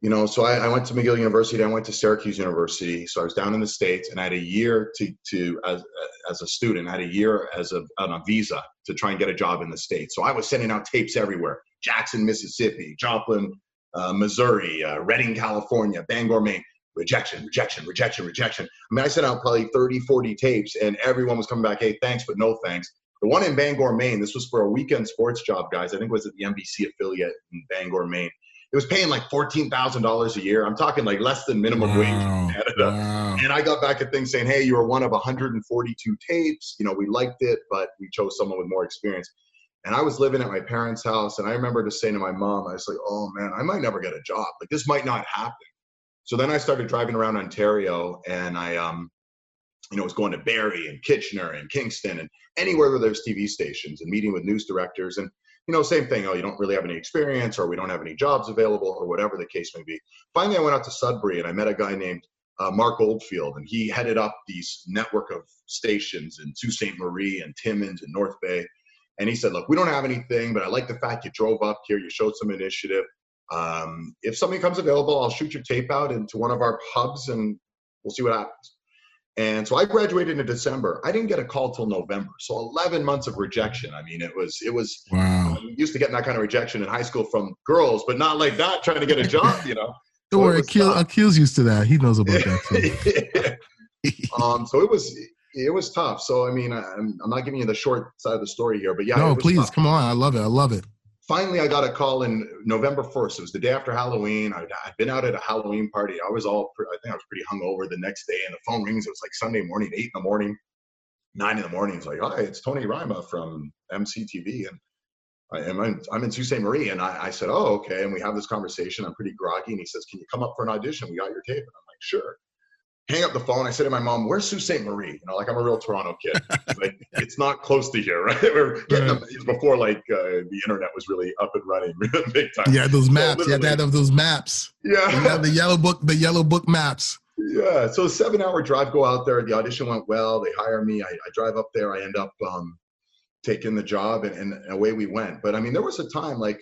you know, so I, I, went to McGill University, I went to Syracuse University. So I was down in the States and I had a year to, to as, as a student, I had a year as a, on a visa to try and get a job in the States. So I was sending out tapes everywhere. Jackson, Mississippi, Joplin, uh, Missouri, uh, Redding, California, Bangor, Maine. Rejection, rejection, rejection, rejection. I mean, I sent out probably 30, 40 tapes, and everyone was coming back, hey, thanks, but no thanks. The one in Bangor, Maine, this was for a weekend sports job, guys. I think it was at the NBC affiliate in Bangor, Maine. It was paying like $14,000 a year. I'm talking like less than minimum wow. wage in Canada. Wow. And I got back at things saying, hey, you were one of 142 tapes. You know, we liked it, but we chose someone with more experience. And I was living at my parents' house, and I remember just saying to my mom, I was like, "Oh man, I might never get a job. Like this might not happen." So then I started driving around Ontario, and I, um, you know, was going to Barrie and Kitchener and Kingston and anywhere where there's TV stations and meeting with news directors and you know, same thing. Oh, you don't really have any experience, or we don't have any jobs available, or whatever the case may be. Finally, I went out to Sudbury and I met a guy named uh, Mark Oldfield, and he headed up these network of stations in Sault Ste. Marie and Timmins and North Bay. And he said, look, we don't have anything, but I like the fact you drove up here, you showed some initiative. Um, if something comes available, I'll shoot your tape out into one of our hubs and we'll see what happens. And so I graduated in December. I didn't get a call till November. So 11 months of rejection. I mean, it was, it was, wow. Used to getting that kind of rejection in high school from girls, but not like that, trying to get a job, you know. Don't so worry, Akil, Akil's used to that. He knows about that. um, so it was, it was tough. So I mean, I'm, I'm not giving you the short side of the story here, but yeah. No, please tough. come on. I love it. I love it. Finally, I got a call in November 1st. It was the day after Halloween. I'd, I'd been out at a Halloween party. I was all, I think I was pretty hungover the next day, and the phone rings. It was like Sunday morning, eight in the morning, nine in the morning. It's like, hi, it's Tony Rima from MCTV, and I am in, I'm in Sault Ste. Marie, and I, I said, oh, okay. And we have this conversation. I'm pretty groggy, and he says, can you come up for an audition? We got your tape, and I'm like, sure hang up the phone. I said to my mom, "Where's Sault Ste. Marie?" You know, like I'm a real Toronto kid. like it's not close to here, right? We're getting them before like uh, the internet was really up and running big time. Yeah, those maps. So yeah, that of those maps. Yeah, the yellow book, the yellow book maps. Yeah, so seven hour drive, go out there. The audition went well. They hire me. I, I drive up there. I end up um, taking the job, and, and away we went. But I mean, there was a time like,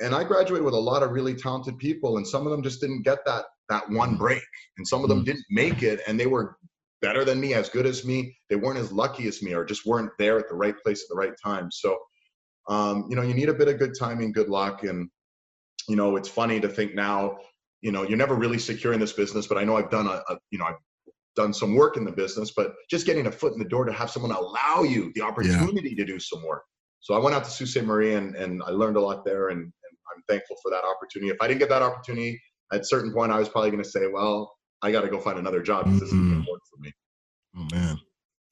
and I graduated with a lot of really talented people, and some of them just didn't get that that one break. And some of them mm. didn't make it and they were better than me, as good as me. They weren't as lucky as me or just weren't there at the right place at the right time. So, um, you know, you need a bit of good timing, good luck. And, you know, it's funny to think now, you know, you're never really secure in this business, but I know I've done a, a you know, I've done some work in the business, but just getting a foot in the door to have someone allow you the opportunity yeah. to do some work. So I went out to Sault Ste. Marie and, and I learned a lot there and, and I'm thankful for that opportunity. If I didn't get that opportunity, at a certain point, I was probably going to say, well, I got to go find another job because this isn't Mhm. going to work for me. Oh man.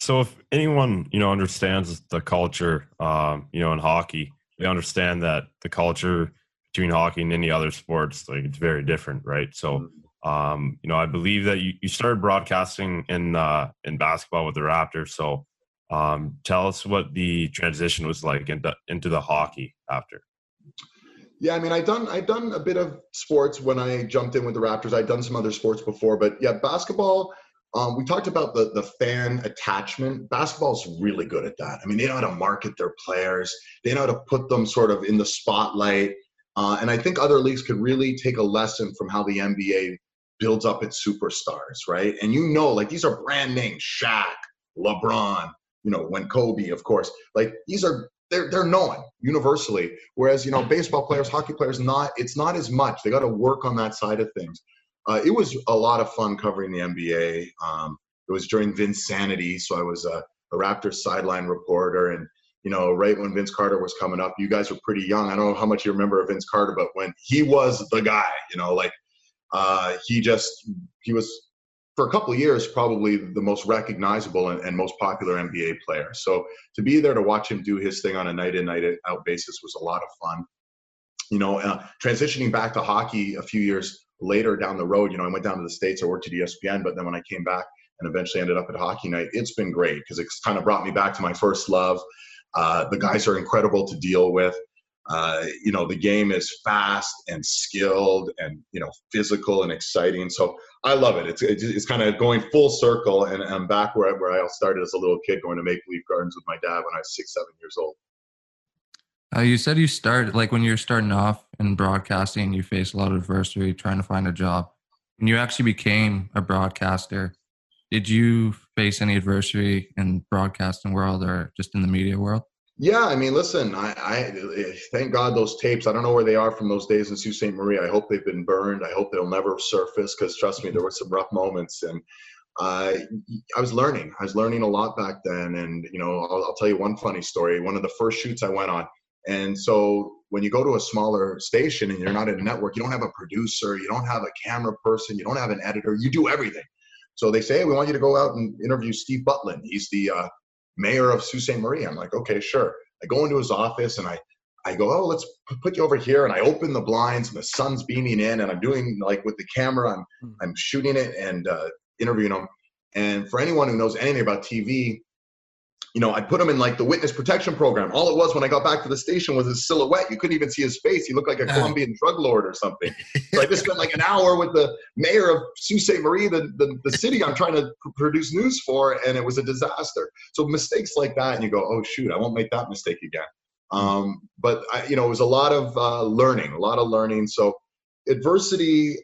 So if anyone you know understands the culture, um, you know, in hockey, they understand that the culture between hockey and any other sports, like it's very different, right? So, um, you know, I believe that you, you started broadcasting in uh, in basketball with the Raptors. So, um, tell us what the transition was like into into the hockey after. Yeah, I mean, I've done I've done a bit of sports when I jumped in with the Raptors. I've done some other sports before, but yeah, basketball. Um, we talked about the the fan attachment. Basketball's really good at that. I mean, they know how to market their players. They know how to put them sort of in the spotlight. Uh, and I think other leagues could really take a lesson from how the NBA builds up its superstars, right? And you know, like these are brand names: Shaq, LeBron. You know, when Kobe, of course. Like these are they're they're known universally. Whereas you know, baseball players, hockey players, not it's not as much. They got to work on that side of things. Uh, it was a lot of fun covering the NBA. Um, it was during Vinsanity, so I was a, a Raptors sideline reporter, and you know, right when Vince Carter was coming up, you guys were pretty young. I don't know how much you remember of Vince Carter, but when he was the guy, you know, like uh, he just he was for a couple of years probably the most recognizable and, and most popular NBA player. So to be there to watch him do his thing on a night in night out basis was a lot of fun. You know, uh, transitioning back to hockey a few years later down the road, you know, I went down to the states. I worked at ESPN, but then when I came back and eventually ended up at Hockey Night, it's been great because it's kind of brought me back to my first love. Uh, the guys are incredible to deal with. Uh, you know, the game is fast and skilled and, you know, physical and exciting. So I love it. It's, it's, it's kind of going full circle. And I'm back where, I- where I started as a little kid going to Maple Leaf Gardens with my dad when I was six, seven years old. Uh, you said you started like when you were starting off in broadcasting, you face a lot of adversity trying to find a job. When you actually became a broadcaster, did you face any adversity in broadcasting world or just in the media world? Yeah, I mean, listen, I, I thank God those tapes. I don't know where they are from those days in Sault Ste. Marie. I hope they've been burned. I hope they'll never surface because trust me, there were some rough moments. And uh, I was learning. I was learning a lot back then. And you know, I'll, I'll tell you one funny story. One of the first shoots I went on, and so when you go to a smaller station and you're not in a network, you don't have a producer, you don't have a camera person, you don't have an editor. You do everything. So they say, hey, we want you to go out and interview Steve Butland. He's the uh, mayor of Sault Ste. Marie. I'm like, okay, sure. I go into his office and I, I go, oh, let's put you over here. And I open the blinds and the sun's beaming in and I'm doing like with the camera, I'm, Hmm. I'm shooting it and uh, interviewing him. And for anyone who knows anything about TV, you know, I put him in like the witness protection program. All it was when I got back to the station was his silhouette. You couldn't even see his face. He looked like a Yeah. Colombian drug lord or something. So I just spent like an hour with the mayor of Sault Ste. Marie, the, the, the city I'm trying to pr- produce news for, and it was a disaster. So mistakes like that, and you go, oh, shoot, I won't make that mistake again. Um, but, I, you know, it was a lot of uh, learning, a lot of learning. So adversity,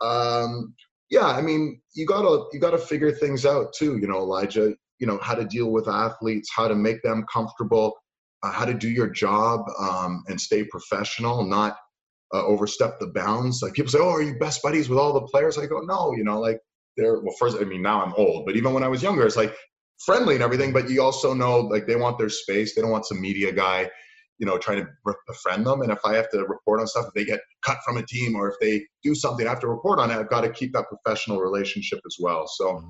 um, yeah, I mean, you gotta you gotta figure things out too. You know, Elijah. You know how to deal with athletes, how to make them comfortable, uh, how to do your job um, and stay professional, not uh, overstep the bounds. Like people say, "Oh, are you best buddies with all the players?" I go, "No, you know, like they're well. First, I mean, now I'm old, but even when I was younger, it's like friendly and everything. But you also know, like they want their space. They don't want some media guy, you know, trying to befriend them. And if I have to report on stuff, if they get cut from a team or if they do something, I have to report on it. I've got to keep that professional relationship as well. So.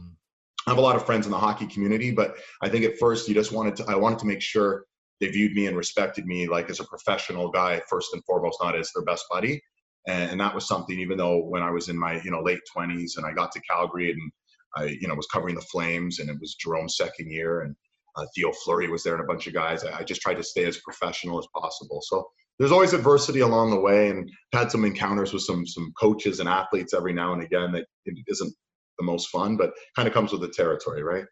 I have a lot of friends in the hockey community, but I think at first you just wanted to, I wanted to make sure they viewed me and respected me like as a professional guy, first and foremost, not as their best buddy. And, and that was something, even though when I was in my, you know, late twenties and I got to Calgary and I, you know, was covering the Flames and it was Jarome's second year and uh, Theo Fleury was there and a bunch of guys. I, I just tried to stay as professional as possible. So there's always adversity along the way and had some encounters with some, some coaches and athletes every now and again that it isn't the most fun, but kind of comes with the territory, right?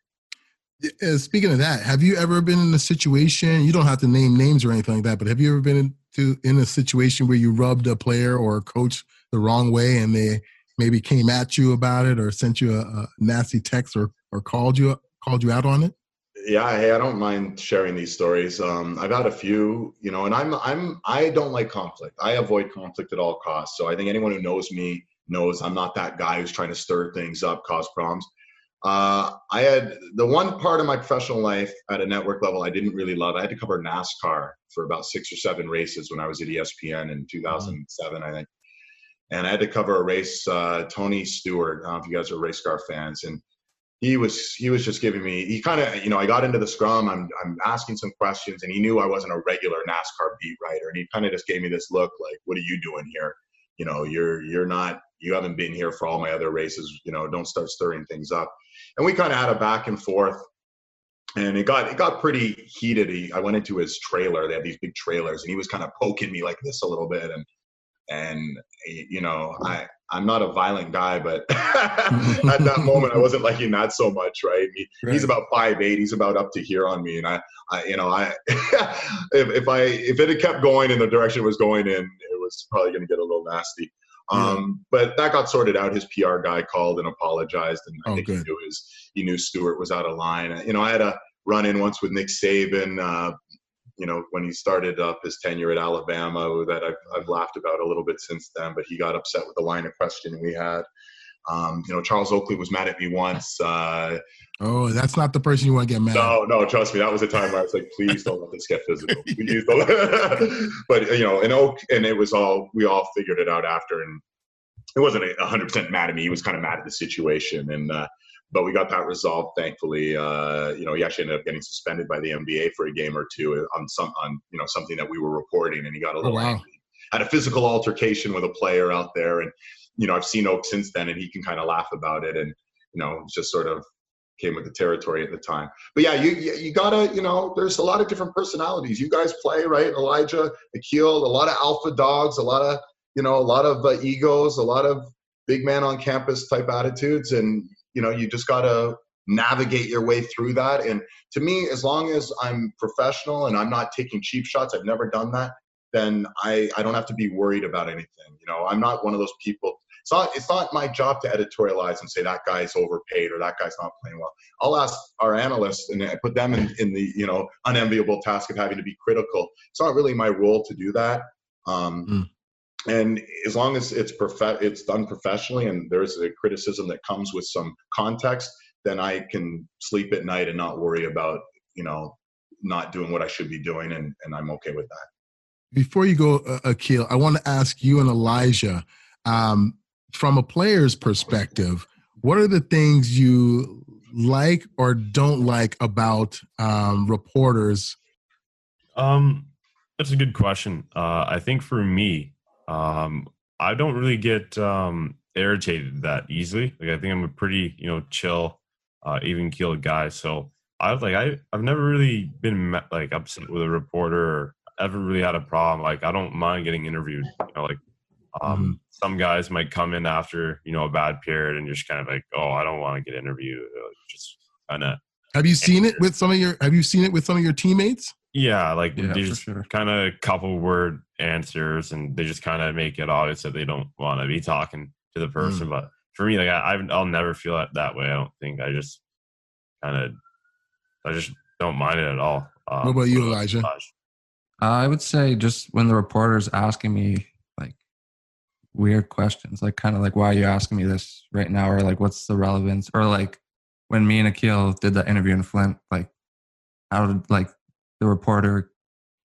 Uh, speaking of that, have you ever been in a situation? You don't have to name names or anything like that, but have you ever been into in a situation where you rubbed a player or a coach the wrong way, and they maybe came at you about it, or sent you a, a nasty text, or or called you called you out on it? Yeah, hey, I don't mind sharing these stories. Um, I've had a few, you know, and I'm I'm I don't like conflict. I avoid conflict at all costs. So I think anyone who knows me knows I'm not that guy who's trying to stir things up, cause problems. Uh, I had the one part of my professional life at a network level I didn't really love. I had to cover NASCAR for about six or seven races when I was at ESPN in 2007, I think. And I had to cover a race. Uh, Tony Stewart. I don't know if you guys are race car fans, and he was he was just giving me. He kind of you know I got into the scrum. I'm I'm asking some questions, and he knew I wasn't a regular NASCAR beat writer, and he kind of just gave me this look like, "What are you doing here? You know, you're you're not you haven't been here for all my other races. You know, don't start stirring things up." and we kind of had a back and forth and it got it got pretty heated he, i went into his trailer they had these big trailers and he was kind of poking me like this a little bit and and you know i i'm not a violent guy but at that moment i wasn't liking that so much right? He, right. he's about five eight he's about up to here on me and i i you know i if, if i if it had kept going in the direction it was going in it was probably going to get a little nasty um, but that got sorted out. His PR guy called and apologized, and I oh, think good. he knew his he knew Stewart was out of line. You know, I had a run in once with Nick Saban. Uh, you know, when he started up his tenure at Alabama, that I've, I've laughed about a little bit since then. But he got upset with the line of questioning we had. Um, you know, Charles Oakley was mad at me once. Uh, oh, that's not the person you want to get mad. No, no, trust me. That was a time where I was like, please don't let this get physical. but you know, and Oak, and it was all we all figured it out after, and it wasn't hundred percent mad at me. He was kind of mad at the situation, and uh, but we got that resolved. Thankfully, uh, you know, he actually ended up getting suspended by the NBA for a game or two on some on you know something that we were reporting, and he got a oh, little oh, wow. angry. Had a physical altercation with a player out there, and you know, I've seen Oak since then, and he can kind of laugh about it, and you know, just sort of came with the territory at the time. But yeah, you you gotta, you know, there's a lot of different personalities. You guys play right, Elijah, Akil, a lot of alpha dogs, a lot of you know, a lot of uh, egos, a lot of big man on campus type attitudes, and you know, you just gotta navigate your way through that. And to me, as long as I'm professional and I'm not taking cheap shots, I've never done that. Then I, I don't have to be worried about anything. You know, I'm not one of those people it's not it's not my job to editorialize and say that guy's overpaid or that guy's not playing well. I'll ask our analysts and put them in, in the you know unenviable task of having to be critical. It's not really my role to do that. Um, mm. And as long as it's prof- it's done professionally and there's a criticism that comes with some context, then I can sleep at night and not worry about you know not doing what I should be doing, and, and I'm okay with that. Before you go, uh, Akil, I want to ask you and Elijah. Um, from a player's perspective, what are the things you like or don't like about um, reporters? Um, that's a good question. Uh, I think for me, um, I don't really get um, irritated that easily. Like I think I'm a pretty, you know, chill, uh, even keeled guy. So I like, I I've never really been like upset with a reporter or ever really had a problem. Like I don't mind getting interviewed. You know, like um, mm-hmm. Some guys might come in after you know a bad period and you're just kind of like, oh, I don't want to get interviewed. Just kind of. Have you seen it with some of your? Have you seen it with some of your teammates? Yeah, like yeah, they just sure. kind of couple word answers, and they just kind of make it obvious that they don't want to be talking to the person. Mm. But for me, like I, I'll never feel that, that way. I don't think. I just kind of, I just don't mind it at all. Um, what about you, Elijah? Uh, I would say just when the reporter's asking me weird questions, like kind of like, why are you asking me this right now? Or like, what's the relevance? Or like when me and Akil did the interview in Flint, like how did like the reporter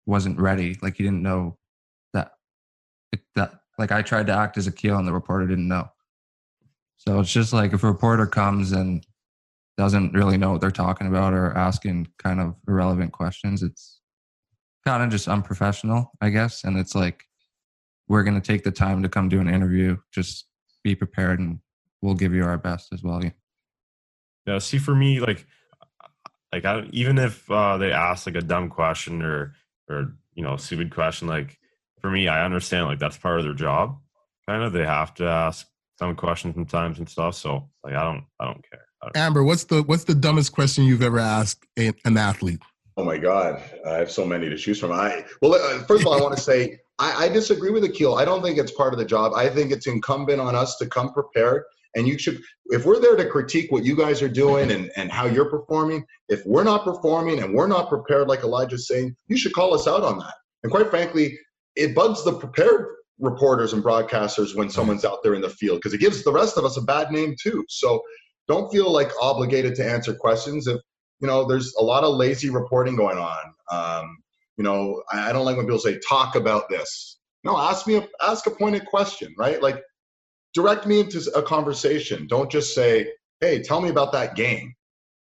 wasn't ready. Like he didn't know that, that like I tried to act as Akil and the reporter didn't know. So it's just like if a reporter comes and doesn't really know what they're talking about or asking kind of irrelevant questions, it's kind of just unprofessional, I guess. And it's like we're going to take the time to come do an interview. Just be prepared and we'll give you our best as well. Yeah. Yeah see, for me, like, like I, even if uh, they ask like a dumb question or or you know stupid question, like for me, I understand like that's part of their job. Kind of, they have to ask some questions sometimes and stuff. So like, I don't, I don't care. I don't Amber, what's the what's the dumbest question you've ever asked an athlete? Oh my God, I have so many to choose from. I well, uh, first of all, I want to say I, I disagree with Akil. I don't think it's part of the job. I think it's incumbent on us to come prepared. And you should, if we're there to critique what you guys are doing and, and how you're performing, if we're not performing and we're not prepared, like Elijah's saying, you should call us out on that. And quite frankly, it bugs the prepared reporters and broadcasters when someone's out there in the field because it gives the rest of us a bad name too. So don't feel like obligated to answer questions. If you know, there's a lot of lazy reporting going on. Um, you know, I, don't like when people say talk about this. No, ask me a, ask a pointed question, right? Like direct me into a conversation. Don't just say, "Hey, tell me about that game.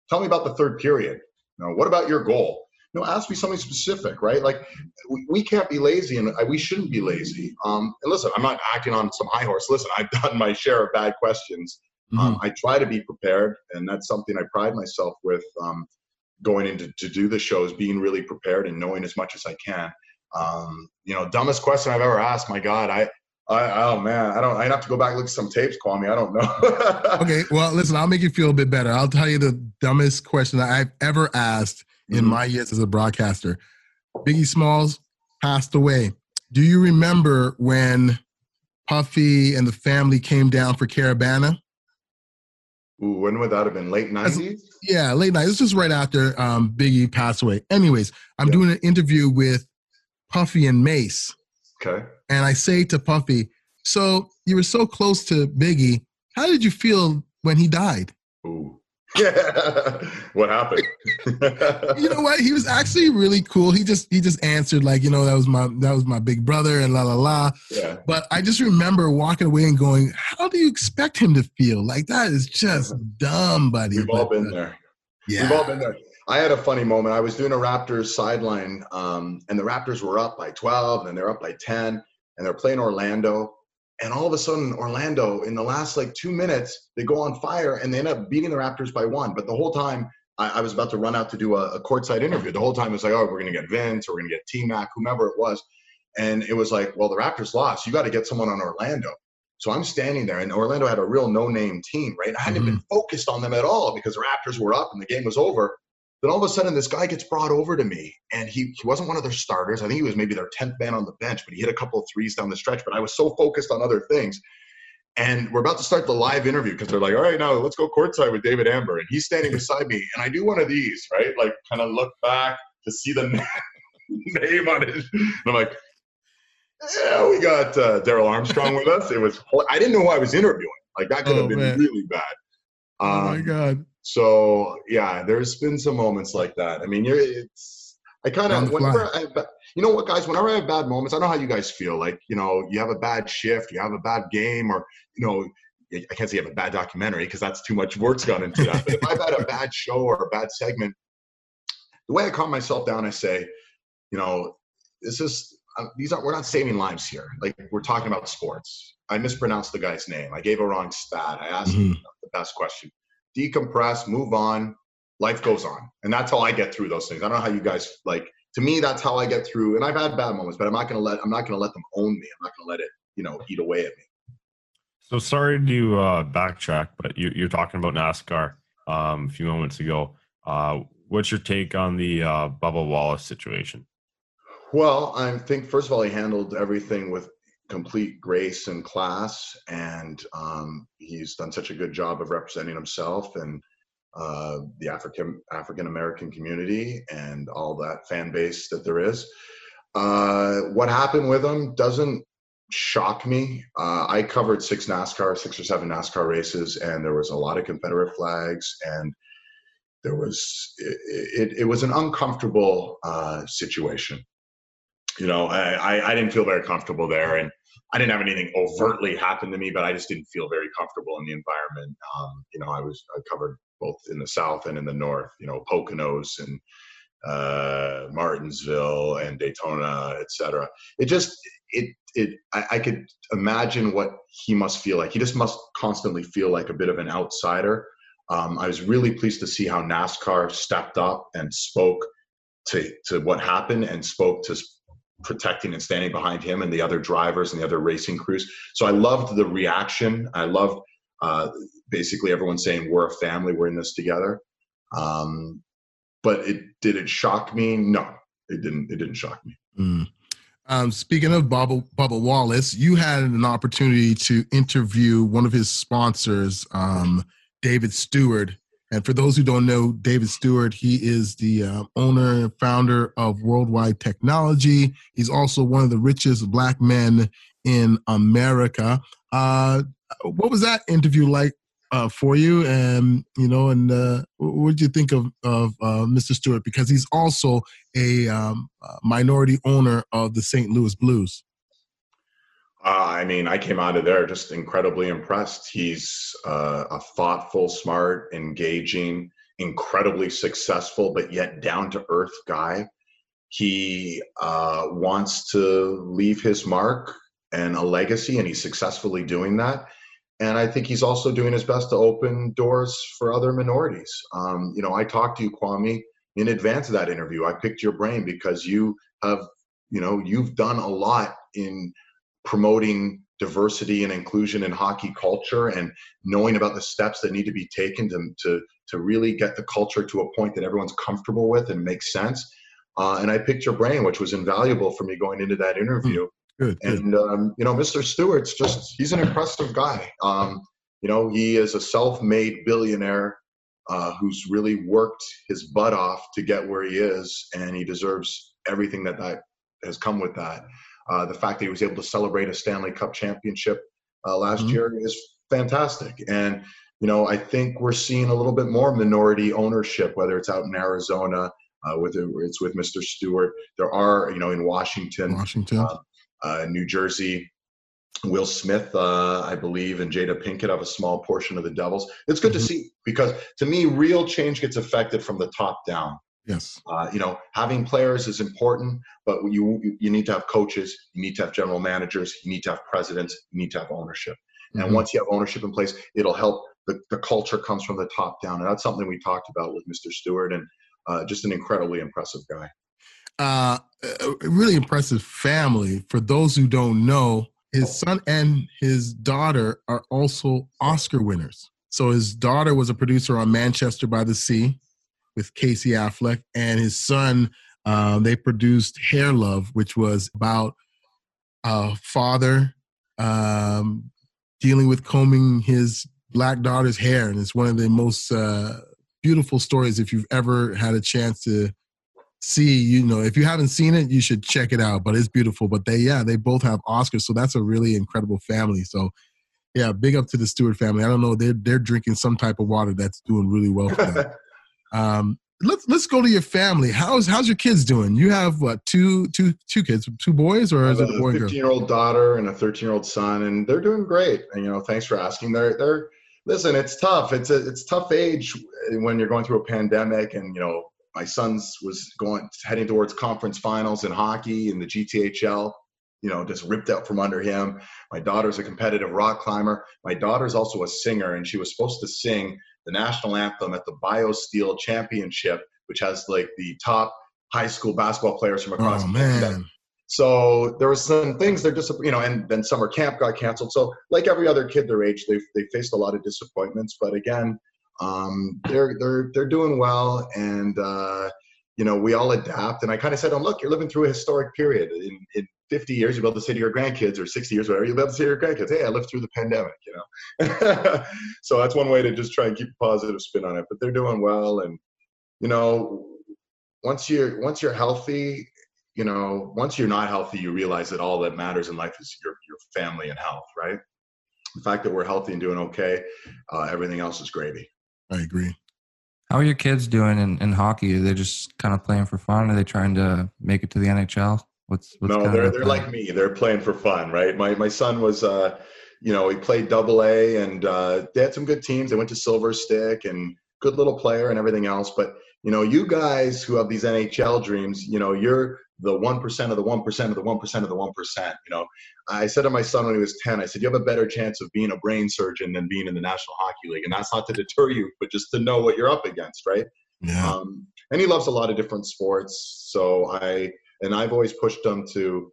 Tell me about the third period. You know, what about your goal?" You know, ask me something specific, right? Like we, we can't be lazy, and we shouldn't be lazy. Um, and listen, I'm not acting on some high horse. Listen, I've done my share of bad questions. Mm-hmm. Um, I try to be prepared, and that's something I pride myself with. Um, going into to do the shows, being really prepared and knowing as much as I can. Um, you know, dumbest question I've ever asked. My God, I I, oh man, I don't. I'd have to go back and look at some tapes, Kwame. I don't know. okay, well, listen, I'll make you feel a bit better. I'll tell you the dumbest question that I've ever asked in mm-hmm. my years as a broadcaster. Biggie Smalls passed away. Do you remember when Puffy and the family came down for Caribana? Ooh, when would that have been? Late nineties? Yeah, late night. This is right after um, Biggie passed away. Anyways, I'm yeah. doing an interview with Puffy and Mase. Okay. And I say to Puffy, "So you were so close to Biggie. How did you feel when he died?" Ooh. what happened? you know what? He was actually really cool. He just he just answered like, you know, that was my that was my big brother and la la la. Yeah. But I just remember walking away and going, How do you expect him to feel? Like that is just dumb, buddy. We've but, all been there. Yeah. We've all been there. I had a funny moment. I was doing a Raptors sideline, um, and the Raptors were up by 12, and they're up by 10, and they're playing Orlando and all of a sudden orlando in the last like two minutes they go on fire and they end up beating the raptors by one. But the whole time i, I was about to run out to do a, a courtside interview. The whole time it was like oh we're going to get vince or we're going to get t-mac whomever it was. And it was like well the raptors lost. You got to get someone on orlando. So i'm standing there and orlando had a real no-name team right? I hadn't mm-hmm. been focused on them at all because the raptors were up and the game was over then all of a sudden, this guy gets brought over to me, and he, he wasn't one of their starters. I think he was maybe their 10th man on the bench, but he hit a couple of threes down the stretch. But I was so focused on other things. And we're about to start the live interview because they're like, all right, now let's go courtside with David Amber. And he's standing beside me. And I do one of these, right? Like, kind of look back to see the name on it. And I'm like, yeah, we got uh, Darrell Armstrong with us. It was, I didn't know who I was interviewing. Like, that could oh, have been man. really bad. Um, oh, my um, God. So yeah, there's been some moments like that. I mean, you're it's I kind of whenever I you know what guys, whenever I have bad moments, I know how you guys feel. Like you know, you have a bad shift, you have a bad game, or you know. I can't say you have a bad documentary because that's too much work's gone into that. But if I've had a bad show or a bad segment, the way I calm myself down, I say, you know, this is uh, these are we're not saving lives here. Like we're talking about sports. I mispronounced the guy's name. I gave a wrong stat. I asked mm-hmm. the best question decompress, move on. Life goes on, and that's how I get through those things. I don't know how you guys like. To me, that's how I get through. And I've had bad moments, but I'm not gonna let I'm not gonna let them own me. I'm not gonna let it you know eat away at me. So sorry to uh, backtrack, but you, you're talking about NASCAR um, a few moments ago. Uh, what's your take on the uh, Bubba Wallace situation? Well, I think first of all, he handled everything with complete grace and class, and um, he's done such a good job of representing himself and uh, the African African American community and all that fan base that there is. Uh, what happened with him doesn't shock me. Uh, I covered six NASCAR, six or seven NASCAR races, and there was a lot of Confederate flags, and there was it, it, it was an uncomfortable uh, situation. You know, I, I, I didn't feel very comfortable there, and I didn't have anything overtly happen to me, but I just didn't feel very comfortable in the environment. Um, you know, I was I covered both in the south and in the north. You know, Poconos and uh, Martinsville and Daytona, etc. It just it it I, I, could imagine what he must feel like. He just must constantly feel like a bit of an outsider. Um, I was really pleased to see how NASCAR stepped up and spoke to to what happened and spoke to protecting and standing behind him and the other drivers and the other racing crews. So I loved the reaction. I loved uh, basically everyone saying we're a family, we're in this together. Um, but it did it shock me? No, it didn't. It didn't shock me. Mm. Um, speaking of Bubba, Bubba Wallace, you had an opportunity to interview one of his sponsors, um, David Stewart, and for those who don't know, David Stewart, he is the uh, owner and founder of Worldwide Technology. He's also one of the richest black men in America. Uh, what was that interview like uh, for you, and you know, and uh, what did you think of of uh, Mr. Stewart? Because he's also a um, minority owner of the St. Louis Blues. Uh, I mean, I came out of there just incredibly impressed. He's uh, a thoughtful, smart, engaging, incredibly successful, but yet down to earth guy. He uh, wants to leave his mark and a legacy, and he's successfully doing that. And I think he's also doing his best to open doors for other minorities. Um, you know, I talked to you, Kwame, in advance of that interview. I picked your brain because you have, you know, you've done a lot in promoting diversity and inclusion in hockey culture and knowing about the steps that need to be taken to, to, to really get the culture to a point that everyone's comfortable with and makes sense. Uh, and I picked your brain, which was invaluable for me going into that interview. Good, good. And um, you know, Mr. Stewart's just—he's an impressive guy. Um, you know, he is a self-made billionaire uh, who's really worked his butt off to get where he is, and he deserves everything that that has come with that. Uh, the fact that he was able to celebrate a Stanley Cup championship uh, last mm-hmm. year is fantastic. And you know, I think we're seeing a little bit more minority ownership, whether it's out in Arizona, uh, with it's with Mr. Stewart. There are, you know, in Washington, Washington, uh, uh, New Jersey. Will Smith, uh, I believe, and Jada Pinkett have a small portion of the Devils. It's good mm-hmm. to see because to me, real change gets affected from the top down. Yes. Uh, you know, having players is important, but you you need to have coaches, you need to have general managers, you need to have presidents, you need to have ownership. Mm-hmm. And once you have ownership in place, it'll help. The, the culture comes from the top down, and that's something we talked about with Mr. Stewart, and uh, just an incredibly impressive guy. Uh, a really impressive family. For those who don't know, his son and his daughter are also Oscar winners. So his daughter was a producer on Manchester by the Sea with Casey Affleck, and his son. Um, they produced Hair Love, which was about a father um, dealing with combing his black daughter's hair, and it's one of the most uh, beautiful stories. If you've ever had a chance to see, you know, if you haven't seen it, you should check it out. But it's beautiful. But they, yeah, they both have Oscars, so that's a really incredible family. So yeah, big up to the Stewart family. I don't know, they're they're drinking some type of water that's doing really well for them. Um, let's let's go to your family. How's how's your kids doing? You have what two two two kids, two boys, or is it a boy 15 year old daughter and a 13 year old son, and they're doing great. And you know, thanks for asking. They're they're listen. It's tough. It's a it's tough age when you're going through a pandemic, and you know, my son's was going heading towards conference finals in hockey in the GTHL. You know, just ripped out from under him. My daughter's a competitive rock climber. My daughter's also a singer, and she was supposed to sing the national anthem at the BioSteel Championship, which has like the top high school basketball players from across. Oh man. So there were some things they're just you know, and then summer camp got canceled. So like every other kid their age, they they faced a lot of disappointments. But again, um, they're they're they're doing well, and uh, you know we all adapt. And I kind of said, "Oh, look, you're living through a historic period. In, in 50 years, you'll be able to say to your grandkids, or 60 years, whatever, you'll be able to say to your grandkids, hey, I lived through the pandemic, you know? so that's one way to just try and keep a positive spin on it. But they're doing well. And, you know, once you're, once you're healthy, you know, once you're not healthy, you realize that all that matters in life is your, your family and health, right? The fact that we're healthy and doing okay, uh, everything else is gravy. I agree. How are your kids doing in, in hockey? Are they just kind of playing for fun? Are they trying to make it to the NHL? What's, what's no, they're they're like me. They're playing for fun, right? My my son was, uh, you know, he played Double A, and uh, they had some good teams. They went to Silver Stick, and good little player, and everything else. But you know, you guys who have these NHL dreams, you know, you're the one percent of the one percent of the one percent of the one percent. You know, I said to my son when he was ten, I said, you have a better chance of being a brain surgeon than being in the National Hockey League, and that's not to deter you, but just to know what you're up against, right? Yeah. Um, and he loves a lot of different sports, so I and I've always pushed them to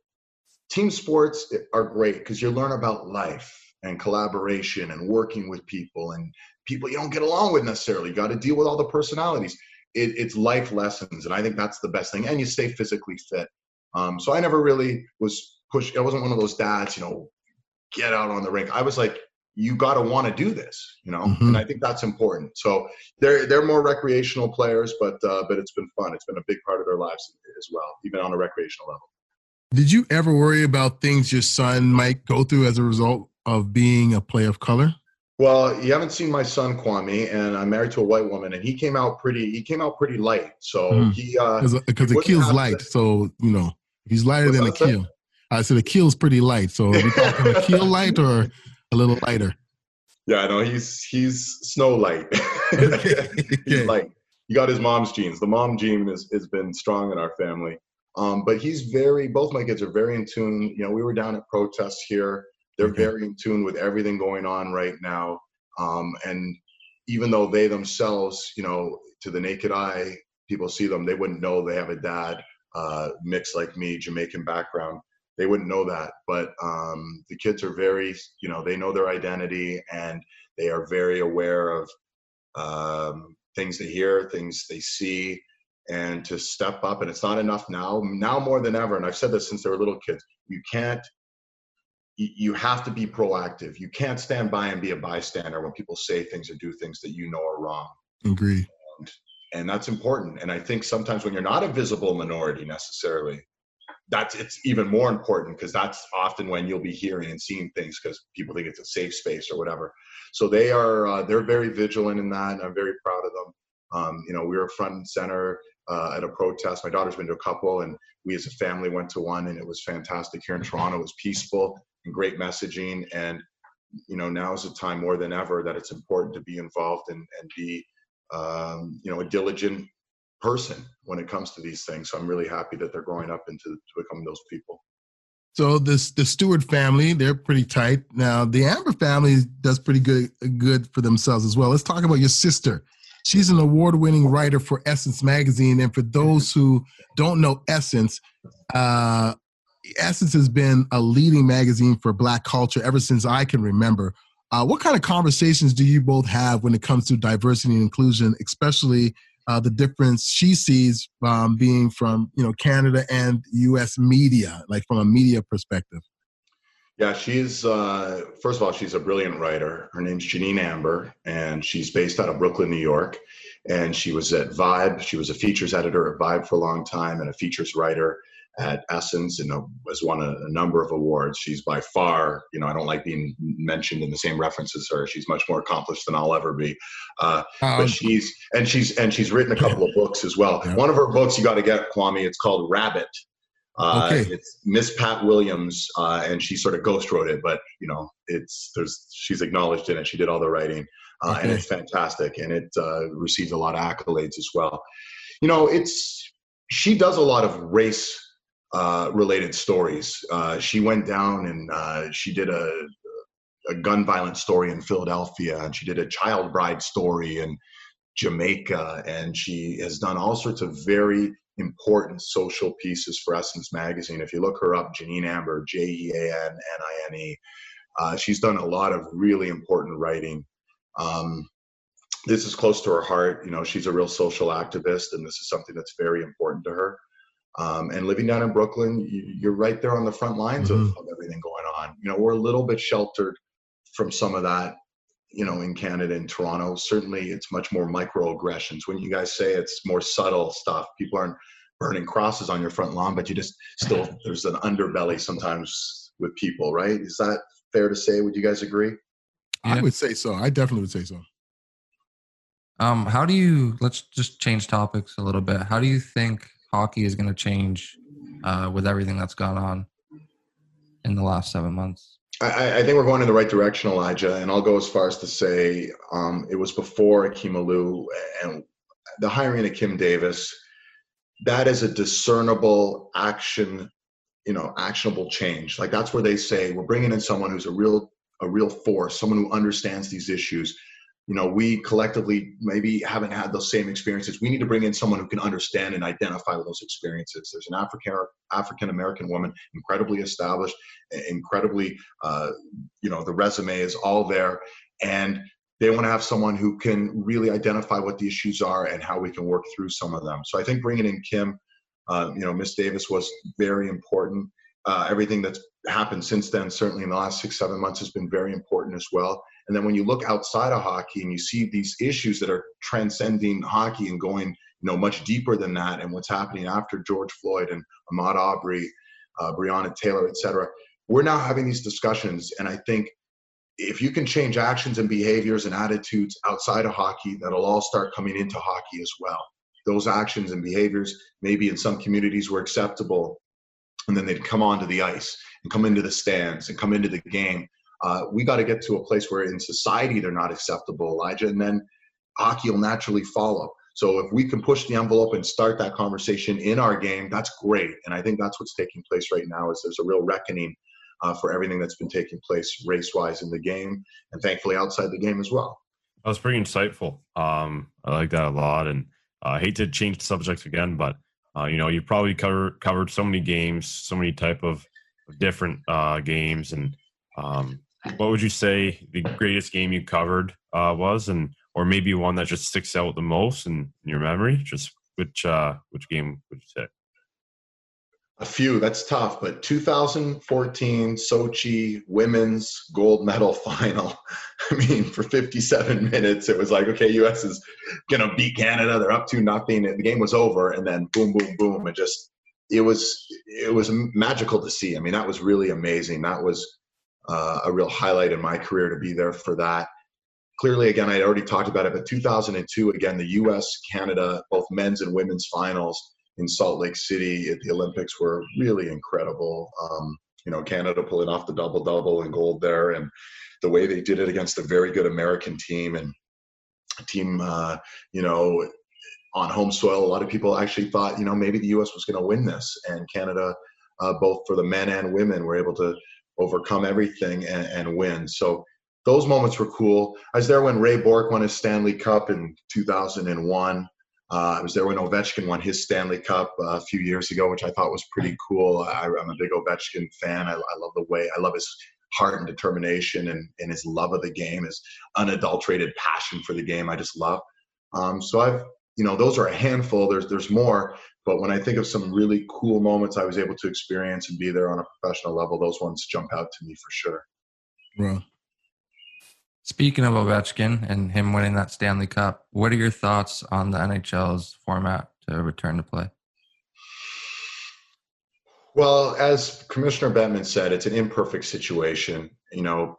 team sports are great because you learn about life and collaboration and working with people and people you don't get along with necessarily. You got to deal with all the personalities. It, it's life lessons, and I think that's the best thing. And you stay physically fit. Um, so I never really was pushed. I wasn't one of those dads, you know, get out on the rink. I was like, you got to want to do this, you know, mm-hmm. and I think that's important. So they're they're more recreational players, but uh, but it's been fun. It's been a big part of their lives as well, even on a recreational level. Did you ever worry about things your son might go through as a result of being a player of color? Well, you haven't seen my son Kwame, and I'm married to a white woman, and he came out pretty. He came out pretty light. So Mhm. he uh, Because wouldn't Akil's light, to- so you know he's lighter than Akil. I said Akil's pretty light, so we talking Akil light or a little lighter? yeah, I know he's he's snow light. Okay. he's light. He got his mom's genes. The mom gene has, has been strong in our family. Um, but he's very. Both my kids are very in tune. You know, we were down at protests here. They're Okay. very in tune with everything going on right now. Um, and even though they themselves, you know, to the naked eye, people see them, they wouldn't know they have a dad uh, mixed like me, Jamaican background. They wouldn't know that. But um, the kids are very, you know, they know their identity and they are very aware of um, things they hear, things they see, and to step up. And it's not enough now. Now more than ever, and I've said this since they were little kids. You can't. You you have to be proactive. You can't stand by and be a bystander when people say things or do things that you know are wrong. Agree. And that's important. And I think sometimes when you're not a visible minority necessarily, that's it's even more important because that's often when you'll be hearing and seeing things because people think it's a safe space or whatever. So they are uh, they're very vigilant in that, and I'm very proud of them. Um, you know, we were front and center uh, at a protest. My daughter's been to a couple, and we as a family went to one, and it was fantastic here in Toronto. It was peaceful and great messaging, and you know, now is the time more than ever that it's important to be involved and and be um, you know a diligent person when it comes to these things. So I'm really happy that they're growing up into to become those people. So this the Stewart family, they're pretty tight. Now the Amber family does pretty good good for themselves as well. Let's talk about your sister. She's an award-winning writer for Essence magazine, and for those who don't know Essence, uh, Essence has been a leading magazine for Black culture ever since I can remember. Uh, what kind of conversations do you both have when it comes to diversity and inclusion, especially uh, the difference she sees um, being from you know Canada and U.S. media, like from a media perspective. Yeah, she's uh, first of all, she's a brilliant writer. Her name's Jeannine Amber, and she's based out of Brooklyn, New York. And she was at Vibe. She was a features editor at Vibe for a long time, and a features writer at Essence, and uh, has won a, a number of awards. She's by far, you know, I don't like being mentioned in the same reference as her. She's much more accomplished than I'll ever be. Uh, Um, but she's and she's and she's written a couple of books as well. Yeah. One of her books you got to get, Kwame. It's called Rabbit. Uh, Okay. It's Miss Pat Williams, uh, and she sort of ghost wrote it, but you know, it's there's she's acknowledged in it. She did all the writing, uh, and it's fantastic, and it uh, received a lot of accolades as well. You know, it's she does a lot of race uh, related stories. Uh, she went down and uh, she did a a gun violence story in Philadelphia, and she did a child bride story in Jamaica, and she has done all sorts of very important social pieces for Essence Magazine. If you look her up, Jeannine Amber, J E A N N I N E, uh, she's done a lot of really important writing. Um, this is close to her heart. You know, she's a real social activist, and this is something that's very important to her. Um, and living down in Brooklyn, you, you're right there on the front lines of, of everything going on. You know, we're a little bit sheltered from some of that you know in canada and toronto certainly it's much more microaggressions when you guys say it's more subtle stuff people aren't burning crosses on your front lawn but you just still there's an underbelly sometimes with people right is that fair to say would you guys agree I would say so. I definitely would say so. Um, how do you? Let's just change topics a little bit. How do you think hockey is going to change uh, with everything that's gone on in the last seven months? I- I, think we're going in the right direction, Elijah, and I'll go as far as to say um, it was before Akim Aliu and the hiring of Kim Davis. That is a discernible action, you know, actionable change. Like that's where they say we're bringing in someone who's a real, a real force, someone who understands these issues. You know, we collectively maybe haven't had those same experiences. We need to bring in someone who can understand and identify with those experiences. There's an African African American woman, incredibly established, incredibly uh, you know the resume is all there and they want to have someone who can really identify what the issues are and how we can work through some of them so i think bringing in kim uh, you know miss davis was very important uh, everything that's happened since then certainly in the last six seven months has been very important as well. And then when you look outside of hockey and you see these issues that are transcending hockey and going you know much deeper than that and what's happening after george floyd and ahmaud arbery uh, breonna taylor et cetera we're now having these discussions. And i think if you can change actions and behaviors and attitudes outside of hockey, that'll all start coming into hockey as well. Those actions and behaviors, maybe in some communities, were acceptable, and then they'd come onto the ice and come into the stands and come into the game. Uh, we got to get to a place where in society they're not acceptable, Elijah, and then hockey will naturally follow. So if we can push the envelope and start that conversation in our game, that's great. And I think that's what's taking place right now. Is there's a real reckoning uh, for everything that's been taking place race-wise in the game, and thankfully outside the game as well. That was pretty insightful. Um, I like that a lot, and uh, I hate to change the subject again, but uh, you know, you've probably covered covered so many games, so many type of different uh, games, and um, what would you say the greatest game you covered uh, was, and or maybe one that just sticks out the most in, in your memory? Just which uh, which game would you say? A few. That's tough. But 2014 Sochi women's gold medal final. I mean, for 57 minutes, it was like, okay, U.S. is gonna beat Canada. They're up to nothing. The game was over, and then boom, boom, boom. It just it was it was magical to see. I mean, that was really amazing. That was uh, a real highlight in my career to be there for that. Clearly, again, I already talked about it, but 2002, again, the U.S. Canada both men's and women's finals in Salt Lake City at the Olympics were really incredible. Um, you know, Canada pulling off the double double and gold there, and the way they did it against a very good American team and team, uh, you know, on home soil. A lot of people actually thought, you know, maybe the U.S. was going to win this, and Canada, uh, both for the men and women, were able to overcome everything and, and win. So those moments were cool. I was there when Ray Bourque won his Stanley Cup in 2001. Uh, I was there when Ovechkin won his Stanley Cup uh, a few years ago, which I thought was pretty cool. I, am a big Ovechkin fan. I, I, love the way, I love his heart and determination and, and his love of the game, his unadulterated passion for the game. I just love. Um, so I've, you know, those are a handful. There's there's more, but when I think of some really cool moments I was able to experience and be there on a professional level, those ones jump out to me for sure. Well, Speaking of Ovechkin and him winning that Stanley Cup, what are your thoughts on the NHL's format to return to play? Well, as Commissioner Bettman said, it's an imperfect situation. You know,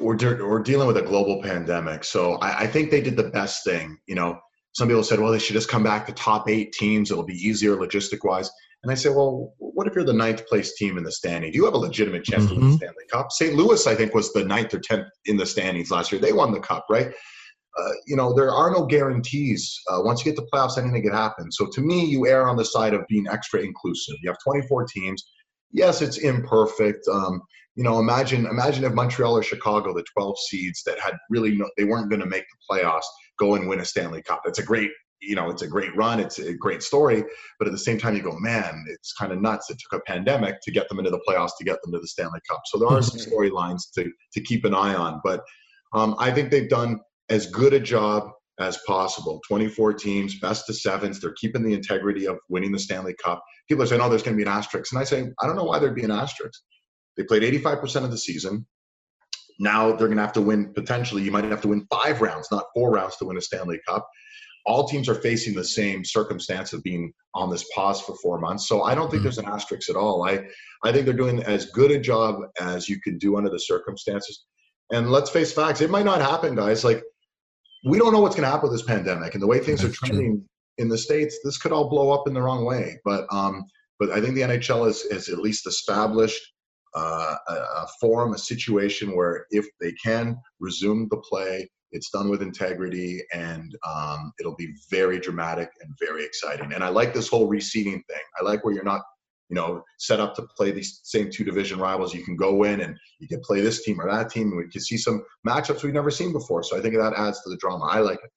we're de- we're dealing with a global pandemic, so I, I think they did the best thing. You know, some people said, well, they should just come back to top eight teams; it'll be easier logistic wise. And I say, well, what if you're the ninth place team in the standing? Do you have a legitimate chance mm-hmm. to win the mm-hmm. Stanley Cup? St. Louis, I think, was the ninth or tenth in the standings last year. They won the cup, right? Uh, you know, there are no guarantees. Uh, once you get to playoffs, anything can happen. So to me, you err on the side of being extra inclusive. You have 24 teams. Yes, it's imperfect. Um, you know, imagine imagine if Montreal or Chicago, the 12 seeds that had really no, they weren't going to make the playoffs, go and win a Stanley Cup. It's a great you know it's a great run it's a great story but at the same time you go man it's kind of nuts it took a pandemic to get them into the playoffs to get them to the stanley cup so there are some storylines to to keep an eye on but um, i think they've done as good a job as possible 24 teams best of sevens they're keeping the integrity of winning the stanley cup people are saying oh there's going to be an asterisk and i say i don't know why there'd be an asterisk they played 85% of the season now they're going to have to win potentially you might have to win five rounds not four rounds to win a stanley cup all teams are facing the same circumstance of being on this pause for four months. So I don't think mm-hmm. there's an asterisk at all. I, I think they're doing as good a job as you can do under the circumstances. And let's face facts, it might not happen, guys. Like, we don't know what's going to happen with this pandemic and the way things That's are trending true. in the states. This could all blow up in the wrong way. But um, but I think the NHL has, has at least established uh, a, a forum, a situation where if they can resume the play, it's done with integrity, and um, it'll be very dramatic and very exciting. And I like this whole reseeding thing. I like where you're not, you know, set up to play these same two division rivals. You can go in and you can play this team or that team. And we can see some matchups we've never seen before. So I think that adds to the drama. I like it.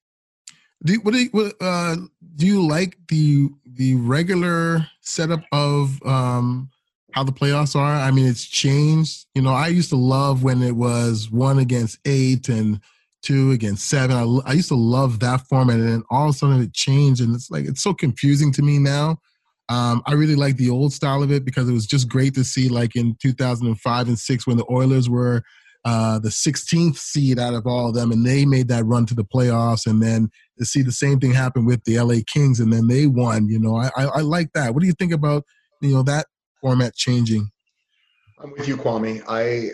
Do what do you, what, uh, do you like the the regular setup of um, how the playoffs are? I mean, it's changed. You know, I used to love when it was one against eight and two against seven. I, I used to love that format, and then all of a sudden it changed, and it's like it's so confusing to me now. Um, I really like the old style of it because it was just great to see, like in 2005 and six, when the Oilers were uh, the 16th seed out of all of them, and they made that run to the playoffs, and then to see the same thing happen with the LA Kings, and then they won. You know, I, I, I like that. What do you think about you know that format changing? I'm with you, Kwame. I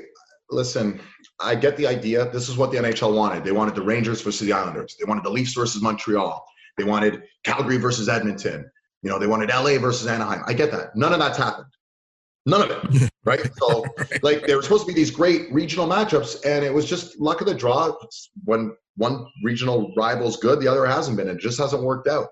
listen, I get the idea. This is what the NHL wanted. They wanted the Rangers versus the Islanders. They wanted the Leafs versus Montreal. They wanted Calgary versus Edmonton. You know, they wanted LA versus Anaheim. I get that. None of that's happened. None of it. Right. So, like, there were supposed to be these great regional matchups, and it was just luck of the draw. When one regional rival's good, the other hasn't been. It just hasn't worked out.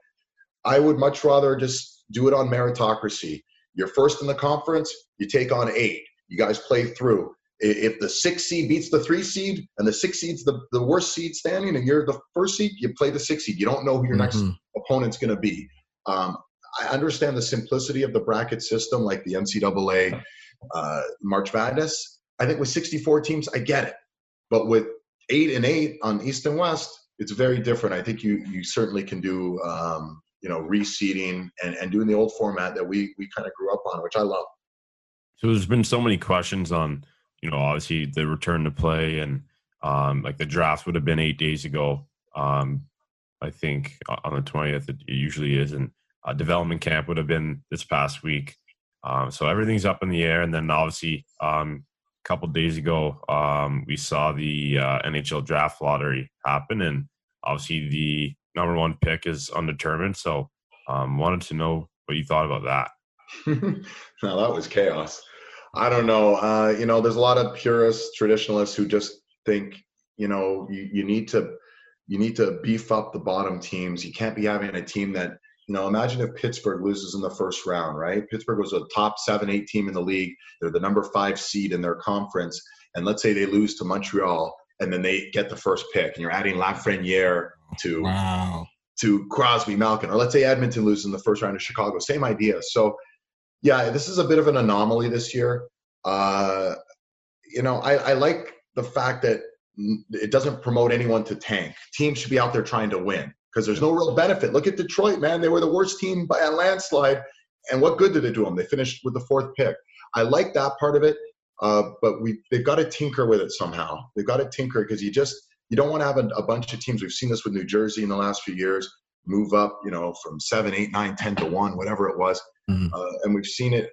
I would much rather just do it on meritocracy. You're first in the conference, you take on eight. You guys play through. If the six seed beats the three seed and the six seed's the, the worst seed standing and you're the first seed, you play the six seed. You don't know who your Mhm. next opponent's going to be. Um, I understand the simplicity of the bracket system, like the NCAA uh, March Madness. I think with 64 teams, I get it. But with eight and eight on East and West, it's very different. I think you you certainly can do um, you know reseeding and, and doing the old format that we we kind of grew up on, which I love. So there's been so many questions on, you know, obviously the return to play and um, like the draft would have been eight days ago. Um, I think on the 20th, it usually is. And uh, development camp would have been this past week. Um, so everything's up in the air. And then obviously, um, a couple days ago, um, we saw the uh, NHL draft lottery happen. And obviously, the number one pick is undetermined. So um, wanted to know what you thought about that. now that was chaos. I don't know. Uh, you know, there's a lot of purists, traditionalists who just think, you know, you, you need to you need to beef up the bottom teams. You can't be having a team that, you know, imagine if Pittsburgh loses in the first round, right? Pittsburgh was a top seven, eight team in the league. They're the number five seed in their conference. And let's say they lose to Montreal and then they get the first pick and you're adding Lafreniere to Wow. to Crosby, Malkin, or let's say Edmonton loses in the first round to Chicago. Same idea. So, yeah, this is a bit of an anomaly this year. Uh, you know, I, I like the fact that it doesn't promote anyone to tank. Teams should be out there trying to win because there's no real benefit. Look at Detroit, man. They were the worst team by a landslide. And what good did it do them? They finished with the fourth pick. I like that part of it, uh, but we they've got to tinker with it somehow. They've got to tinker because you just you don't want to have a, a bunch of teams. We've seen this with New Jersey in the last few years move up, you know, from seven, eight, nine, ten to one, whatever it was, Mhm. uh, and we've seen it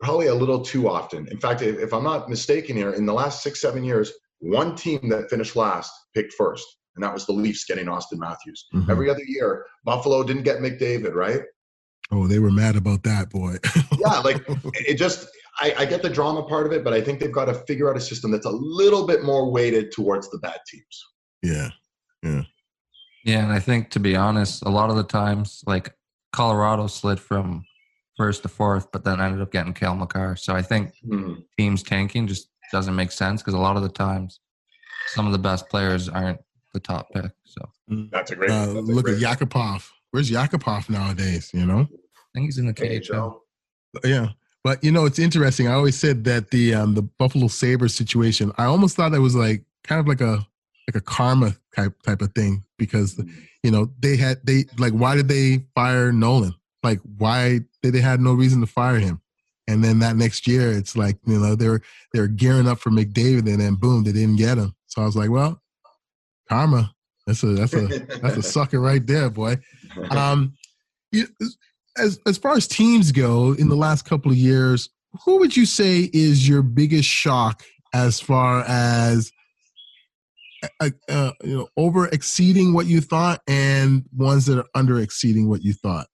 probably a little too often. In fact, if, if I'm not mistaken here, in the last six, seven years, one team that finished last picked first, and that was the Leafs getting Auston Matthews. Mhm. Every other year, Buffalo didn't get McDavid, right? Oh, they were mad about that, boy. Yeah, like it just. I, I get the drama part of it, but I think they've got to figure out a system that's a little bit more weighted towards the bad teams. Yeah. Yeah. Yeah, and I think to be honest, a lot of the times, like Colorado slid from first to fourth, but then ended up getting Cale Makar. So I think Mhm. teams tanking just doesn't make sense because a lot of the times, some of the best players aren't the top pick. So That's a great. Uh, that's a look great- at Yakupov. Where's Yakupov nowadays? You know? I think he's in the KHL. KHL. Yeah. But you know, it's interesting. I always said that the um, the Buffalo Sabres situation, I almost thought it was like kind of like a like a karma type type of thing because you know they had they like why did they fire Nolan? Like why did they had no reason to fire him? And then that next year, it's like you know they're they're gearing up for McDavid, and then boom, they didn't get him. So I was like, well, karma. That's a that's a that's a sucker right there, boy. Um, you, as as far as teams go, in the last couple of years, who would you say is your biggest shock as far as uh, uh, you know over exceeding what you thought, and ones that are under exceeding what you thought?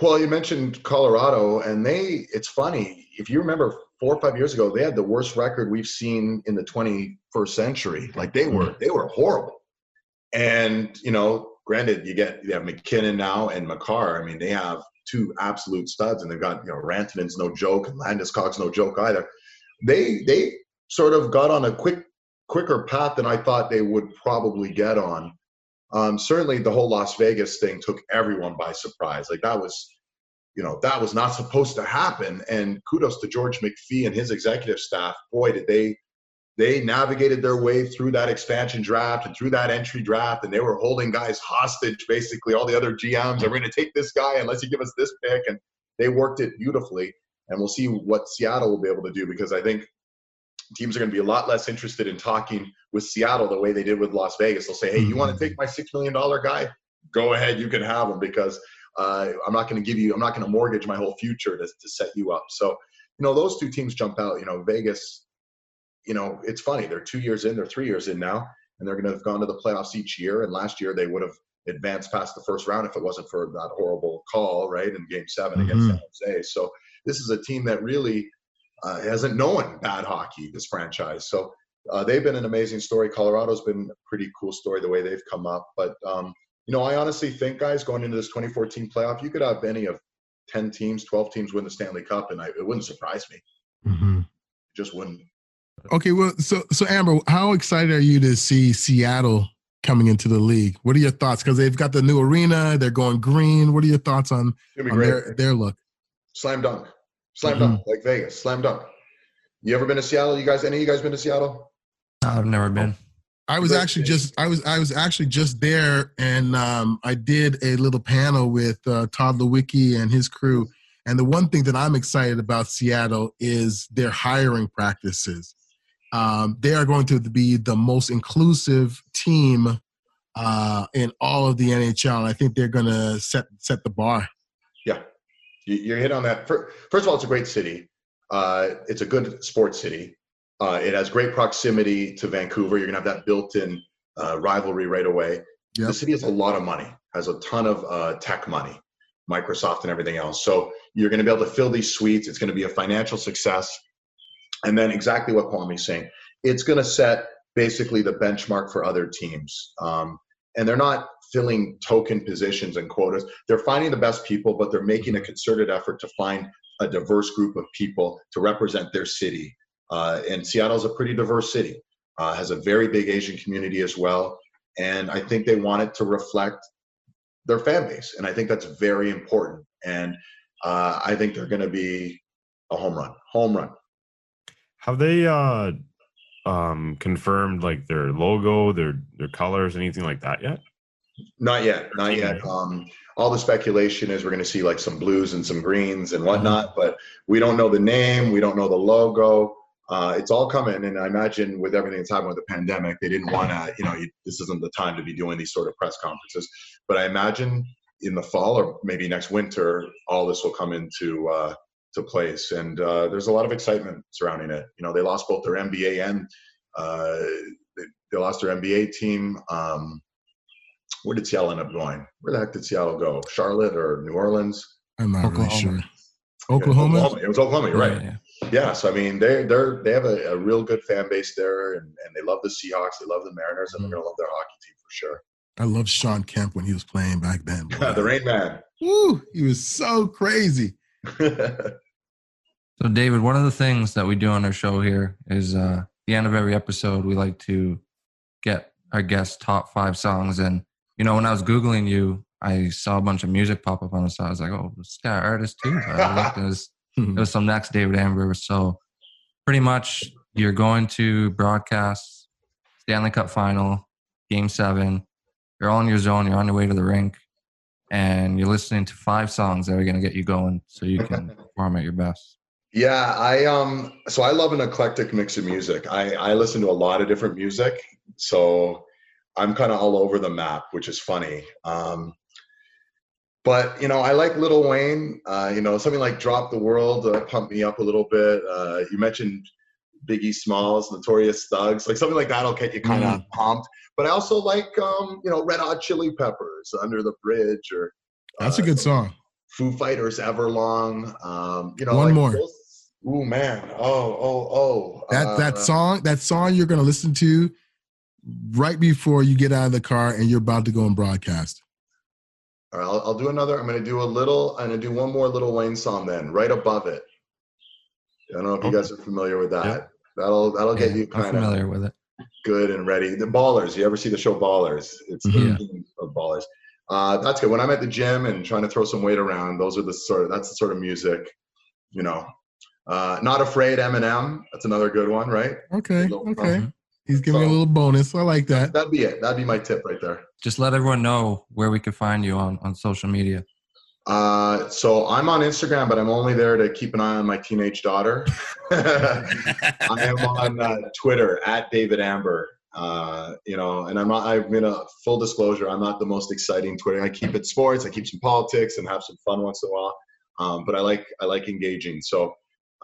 Well, you mentioned Colorado, and they, it's funny. If you remember four or five years ago, they had the worst record we've seen in the 21st century. Like they were, they were horrible. And, you know, granted, you get, you have MacKinnon now and Makar. I mean, they have two absolute studs, and they've got, you know, Rantanen's no joke, and Landeskog's no joke either. They, they sort of got on a quick, quicker path than I thought they would probably get on um, certainly the whole Las Vegas thing took everyone by surprise. Like that was, you know, that was not supposed to happen. And kudos to George McPhee and his executive staff. Boy, did they they navigated their way through that expansion draft and through that entry draft, and they were holding guys hostage. Basically, all the other GMs are going to take this guy unless you give us this pick, and they worked it beautifully. And we'll see what Seattle will be able to do because I think teams are going to be a lot less interested in talking with Seattle the way they did with Las Vegas. They'll say, "Hey, you want to mm-hmm. take my six million dollar guy? Go ahead, you can have him because uh, I'm not going to give you, I'm not going to mortgage my whole future to, to set you up." So, you know, those two teams jump out. You know, Vegas, you know, it's funny. They're two years in, they're three years in now, and they're going to have gone to the playoffs each year. And last year they would have advanced past the first round if it wasn't for that horrible call, right, in Game 7 against Mhm. San Jose. So this is a team that really uh, hasn't known bad hockey. This franchise, so uh, they've been an amazing story. Colorado's been a pretty cool story the way they've come up. But um, you know, I honestly think, guys, going into this 2014 playoff, you could have any of 10 teams, 12 teams win the Stanley Cup, and I, it wouldn't surprise me. Mhm. It just wouldn't. Okay, well, so so Amber, how excited are you to see Seattle coming into the league? What are your thoughts? Because they've got the new arena, they're going green. What are your thoughts on, It's on their their look? Slam dunk. Slam Mhm. dunk, like Vegas. Slam dunk. You ever been to Seattle? You guys, any of you guys been to Seattle? I've never been. I was Great actually just I was I was actually just there, and um, I did a little panel with uh, Todd Lewicki and his crew. And the one thing that I'm excited about Seattle is their hiring practices. Um, they are going to be the most inclusive team uh, in all of the NHL. And I think they're going to set set the bar. Yeah, you, you're hit on that. First of all, it's a great city. Uh, it's a good sports city. Uh, it has great proximity to Vancouver. You're gonna have that built-in uh, rivalry right away. Yep. The city has a lot of money, has a ton of uh, tech money, Microsoft and everything else. So you're gonna be able to fill these suites. It's gonna be a financial success. And then exactly what Kwame's saying, it's gonna set basically the benchmark for other teams. Um, and they're not filling token positions and quotas. They're finding the best people, but they're making a concerted effort to find a diverse group of people to represent their city. Uh, and Seattle's a pretty diverse city, uh, has a very big Asian community as well. And I think they want it to reflect their fan base. And I think that's very important. And uh, I think they're going to be a home run, home run. Have they uh um confirmed like their logo, their their colors, anything like that yet? Not yet, not yet. Um, all the speculation is we're going to see like some blues and some greens and whatnot, but we don't know the name, we don't know the logo. Uh, it's all coming, and I imagine with everything that's happened with the pandemic, they didn't want to, you know, you, this isn't the time to be doing these sort of press conferences. But I imagine in the fall or maybe next winter, all this will come into uh, to place, and uh, there's a lot of excitement surrounding it. You know, they lost both their NBA and uh, they, they lost their NBA team. Um, where did Seattle end up going? Where the heck did Seattle go? Charlotte or New Orleans? I'm not really Oklahoma. sure. Oklahoma. It was Oklahoma. You're right. Yeah, yeah. Yeah. So I mean, they they're they have a, a real good fan base there, and, and they love the Seahawks. They love the Mariners, and they're gonna love their hockey team for sure. I love Shawn Kemp when he was playing back then. boy. the Rain Man. Woo, he was so crazy. So, David, one of the things that we do on our show here is uh, at the end of every episode, we like to get our guests' top five songs. And, you know, when I was Googling you, I saw a bunch of music pop up on the side. I was like, oh, this guy artist too. I looked, and it, was, it was some next David Amber. So, pretty much, you're going to broadcast Stanley Cup final, game seven. You're all in your zone. You're on your way to the rink. And you're listening to five songs that are going to get you going so you can perform at your best. Yeah, I um so I love an eclectic mix of music. I I listen to a lot of different music, so I'm kind of all over the map, which is funny. Um but you know, I like Little Wayne. Uh, you know, something like "Drop the World" uh, pumped me up a little bit. Uh, you mentioned Biggie Smalls, Notorious Thugs, like something like that'll get you kind of pumped. But I also like um, you know Red Hot Chili Peppers, "Under the Bridge," or That's a uh, good song. Foo Fighters, Everlong. Um, you know, One like more. those- Ooh man! Oh oh oh! That that Uh, song, that song you're gonna listen to right before you get out of the car and you're about to go and broadcast. All right, I'll, I'll do another. I'm gonna do a little. I'm gonna do one more Little Wayne song then, right above it. I don't know if you guys are familiar with that. Yeah. That'll that'll get Yeah, you kind of familiar with it. good and ready. The Ballers. You ever see the show Ballers? It's the Mhm. theme of Ballers. Uh, that's good. When I'm at the gym and trying to throw some weight around, those are the sort of that's the sort of music, you know. Uh, Not afraid, Eminem. That's another good one, right? Okay, okay. He's giving me a little bonus. I like that. That'd be it. That'd be my tip right there. Just let everyone know where we can find you on, on social media. Uh, so I'm on Instagram, but I'm only there to keep an eye on my teenage daughter. I am on uh, Twitter at David Amber. Uh, you know, and I'm not. I'm in a full disclosure. I'm not the most exciting Twitter. I keep it sports. I keep some politics and have some fun once in a while. Um, but I like I like engaging. So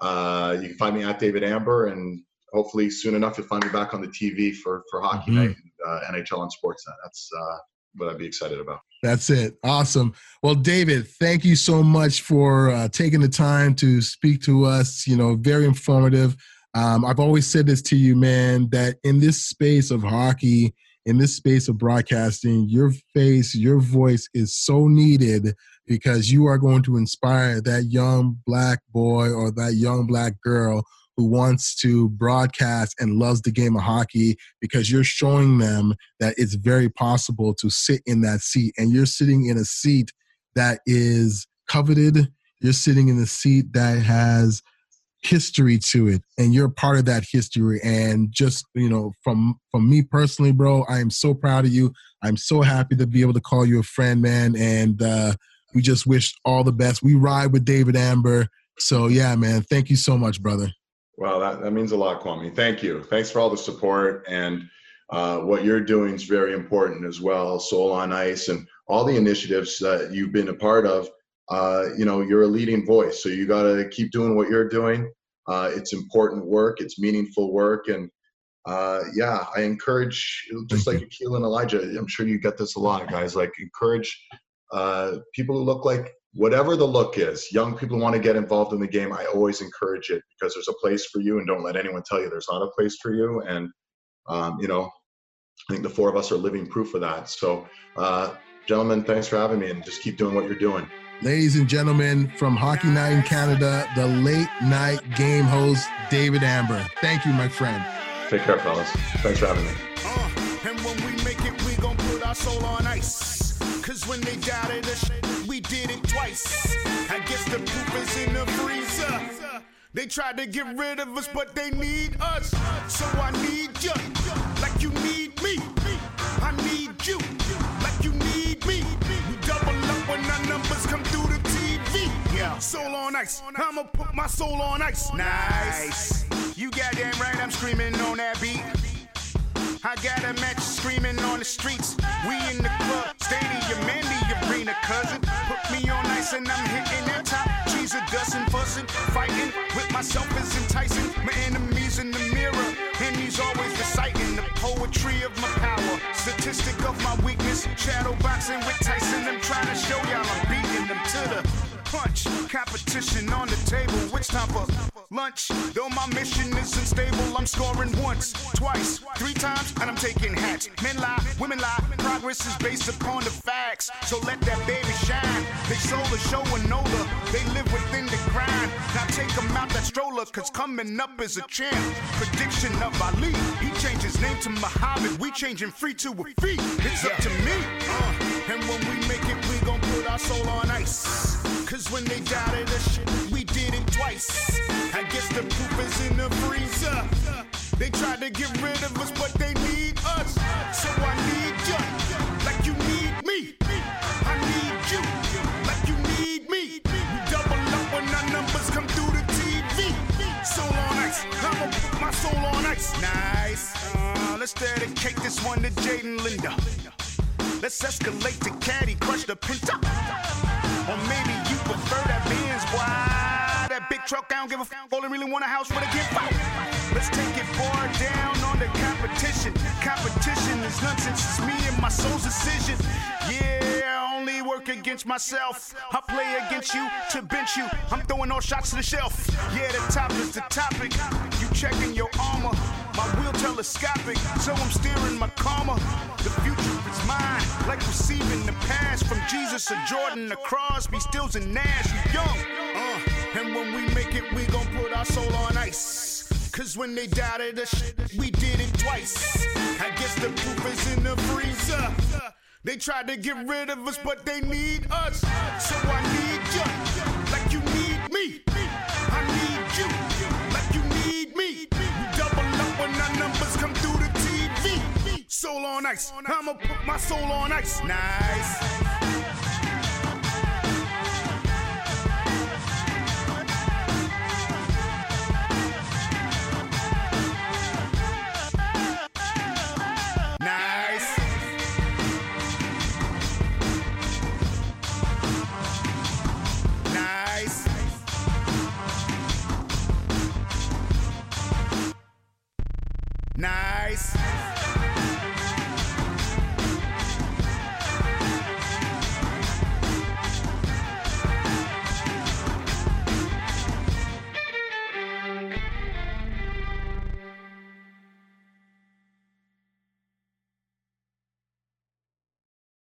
uh, you can find me at David Amber, and hopefully soon enough you'll find me back on the TV for for hockey Mhm. night, uh, NHL on Sportsnet. That's uh, what I'd be excited about. That's it. Awesome. Well, David, thank you so much for uh, taking the time to speak to us. You know, very informative. Um, I've always said this to you, man, that in this space of hockey, in this space of broadcasting, your face, your voice is so needed because you are going to inspire that young black boy or that young black girl who wants to broadcast and loves the game of hockey because you're showing them that it's very possible to sit in that seat. And you're sitting in a seat that is coveted. You're sitting in a seat that has history to it. And you're part of that history. And just you know from from me personally bro i am so proud of you. I'm so happy to be able to call you a friend man. And uh we just wish all the best. We ride with david amber. So yeah man. Thank you so much brother Well, that, that means a lot, Kwame. Thank you. Thanks for all the support. And uh, what you're doing is very important as well. Soul on Ice and all the initiatives that you've been a part of. Uh, you know, you're a leading voice. So you got to keep doing what you're doing. Uh, it's important work, it's meaningful work. And uh, yeah, I encourage, just like Akil and Elijah, I'm sure you get this a lot, guys, like encourage uh, people who look like whatever the look is, young people want to get involved in the game. I always encourage it because there's a place for you, and don't let anyone tell you there's not a place for you. And um, you know, I think the four of us are living proof of that. So, uh, gentlemen, thanks for having me, and just keep doing what you're doing. Ladies and gentlemen, from Hockey Night in Canada, the late night game host, David Amber. Thank you, my friend. Take care, fellas. Thanks for having me. Uh, and when we make it, we gon' put our soul on ice. Cause when they doubted us, we did it twice. I guess the proof is in the freezer. They tried to get rid of us, but they need us. So I need you, like you need me. I need you, like you need me. We double up when our numbers come through the TV. Yeah, soul on ice. I'ma put my soul on ice. Nice. You goddamn right, I'm screaming on that beat. I got a match screaming on the streets. We in the club, stadium, and the arena, cousin. Put me on ice and I'm hitting that top. Cheese a dustin', fussing, fighting with myself is enticing. My enemies in the mirror, and he's always reciting the poetry of my power. Statistic of my weakness, shadow boxing with Tyson. I'm trying to show y'all I'm beating them to the punch. Competition on the table, which time for lunch? Though my mission isn't stable, I'm scoring once, twice, three times, and I'm taking hats. Men lie, women lie, progress is based upon the facts. So let that baby shine. They sold the show and older, they live within the grind. Now take them out that stroller, cause coming up is a champ. Prediction of Ali, he changed his name to Muhammad. We changing free to a fee. It's up to me. Uh, and when we make it, we gon' put our soul on ice. Cause when they doubted us, we did it twice. I guess the proof is in the freezer. They tried to get rid of us, but they need us. So I need you, like you need me. I need you, like you need me. We double up when our numbers come through the TV. Soul on ice, I'ma put my soul on ice. Nice. Uh, let's dedicate this one to Jaden Linda. Let's escalate to Caddy, crush the pinta. Or maybe you prefer that Benz, boy. That big truck, I don't give a f. Only really want a house with a gift. Let's take it far down on the competition. Competition is nonsense. It's me my soul's decision. Yeah, I only work against myself. I play against you to bench you. I'm throwing all shots to the shelf. Yeah, the top is the topic. You checking your armor. My wheel telescopic, so I'm steering my karma. The future is mine, like receiving the pass from Jesus or Jordan to Crosby, Stills and Nash. You young, uh, and when we make it, we gon' put our soul on ice. Cause when they doubted us, we did it twice. I guess the proof is in the freezer. They tried to get rid of us, but they need us. So I need you, like you need me. I need you, like you need me. We double up when our numbers come through the TV. Soul on ice, I'ma put my soul on ice. Nice.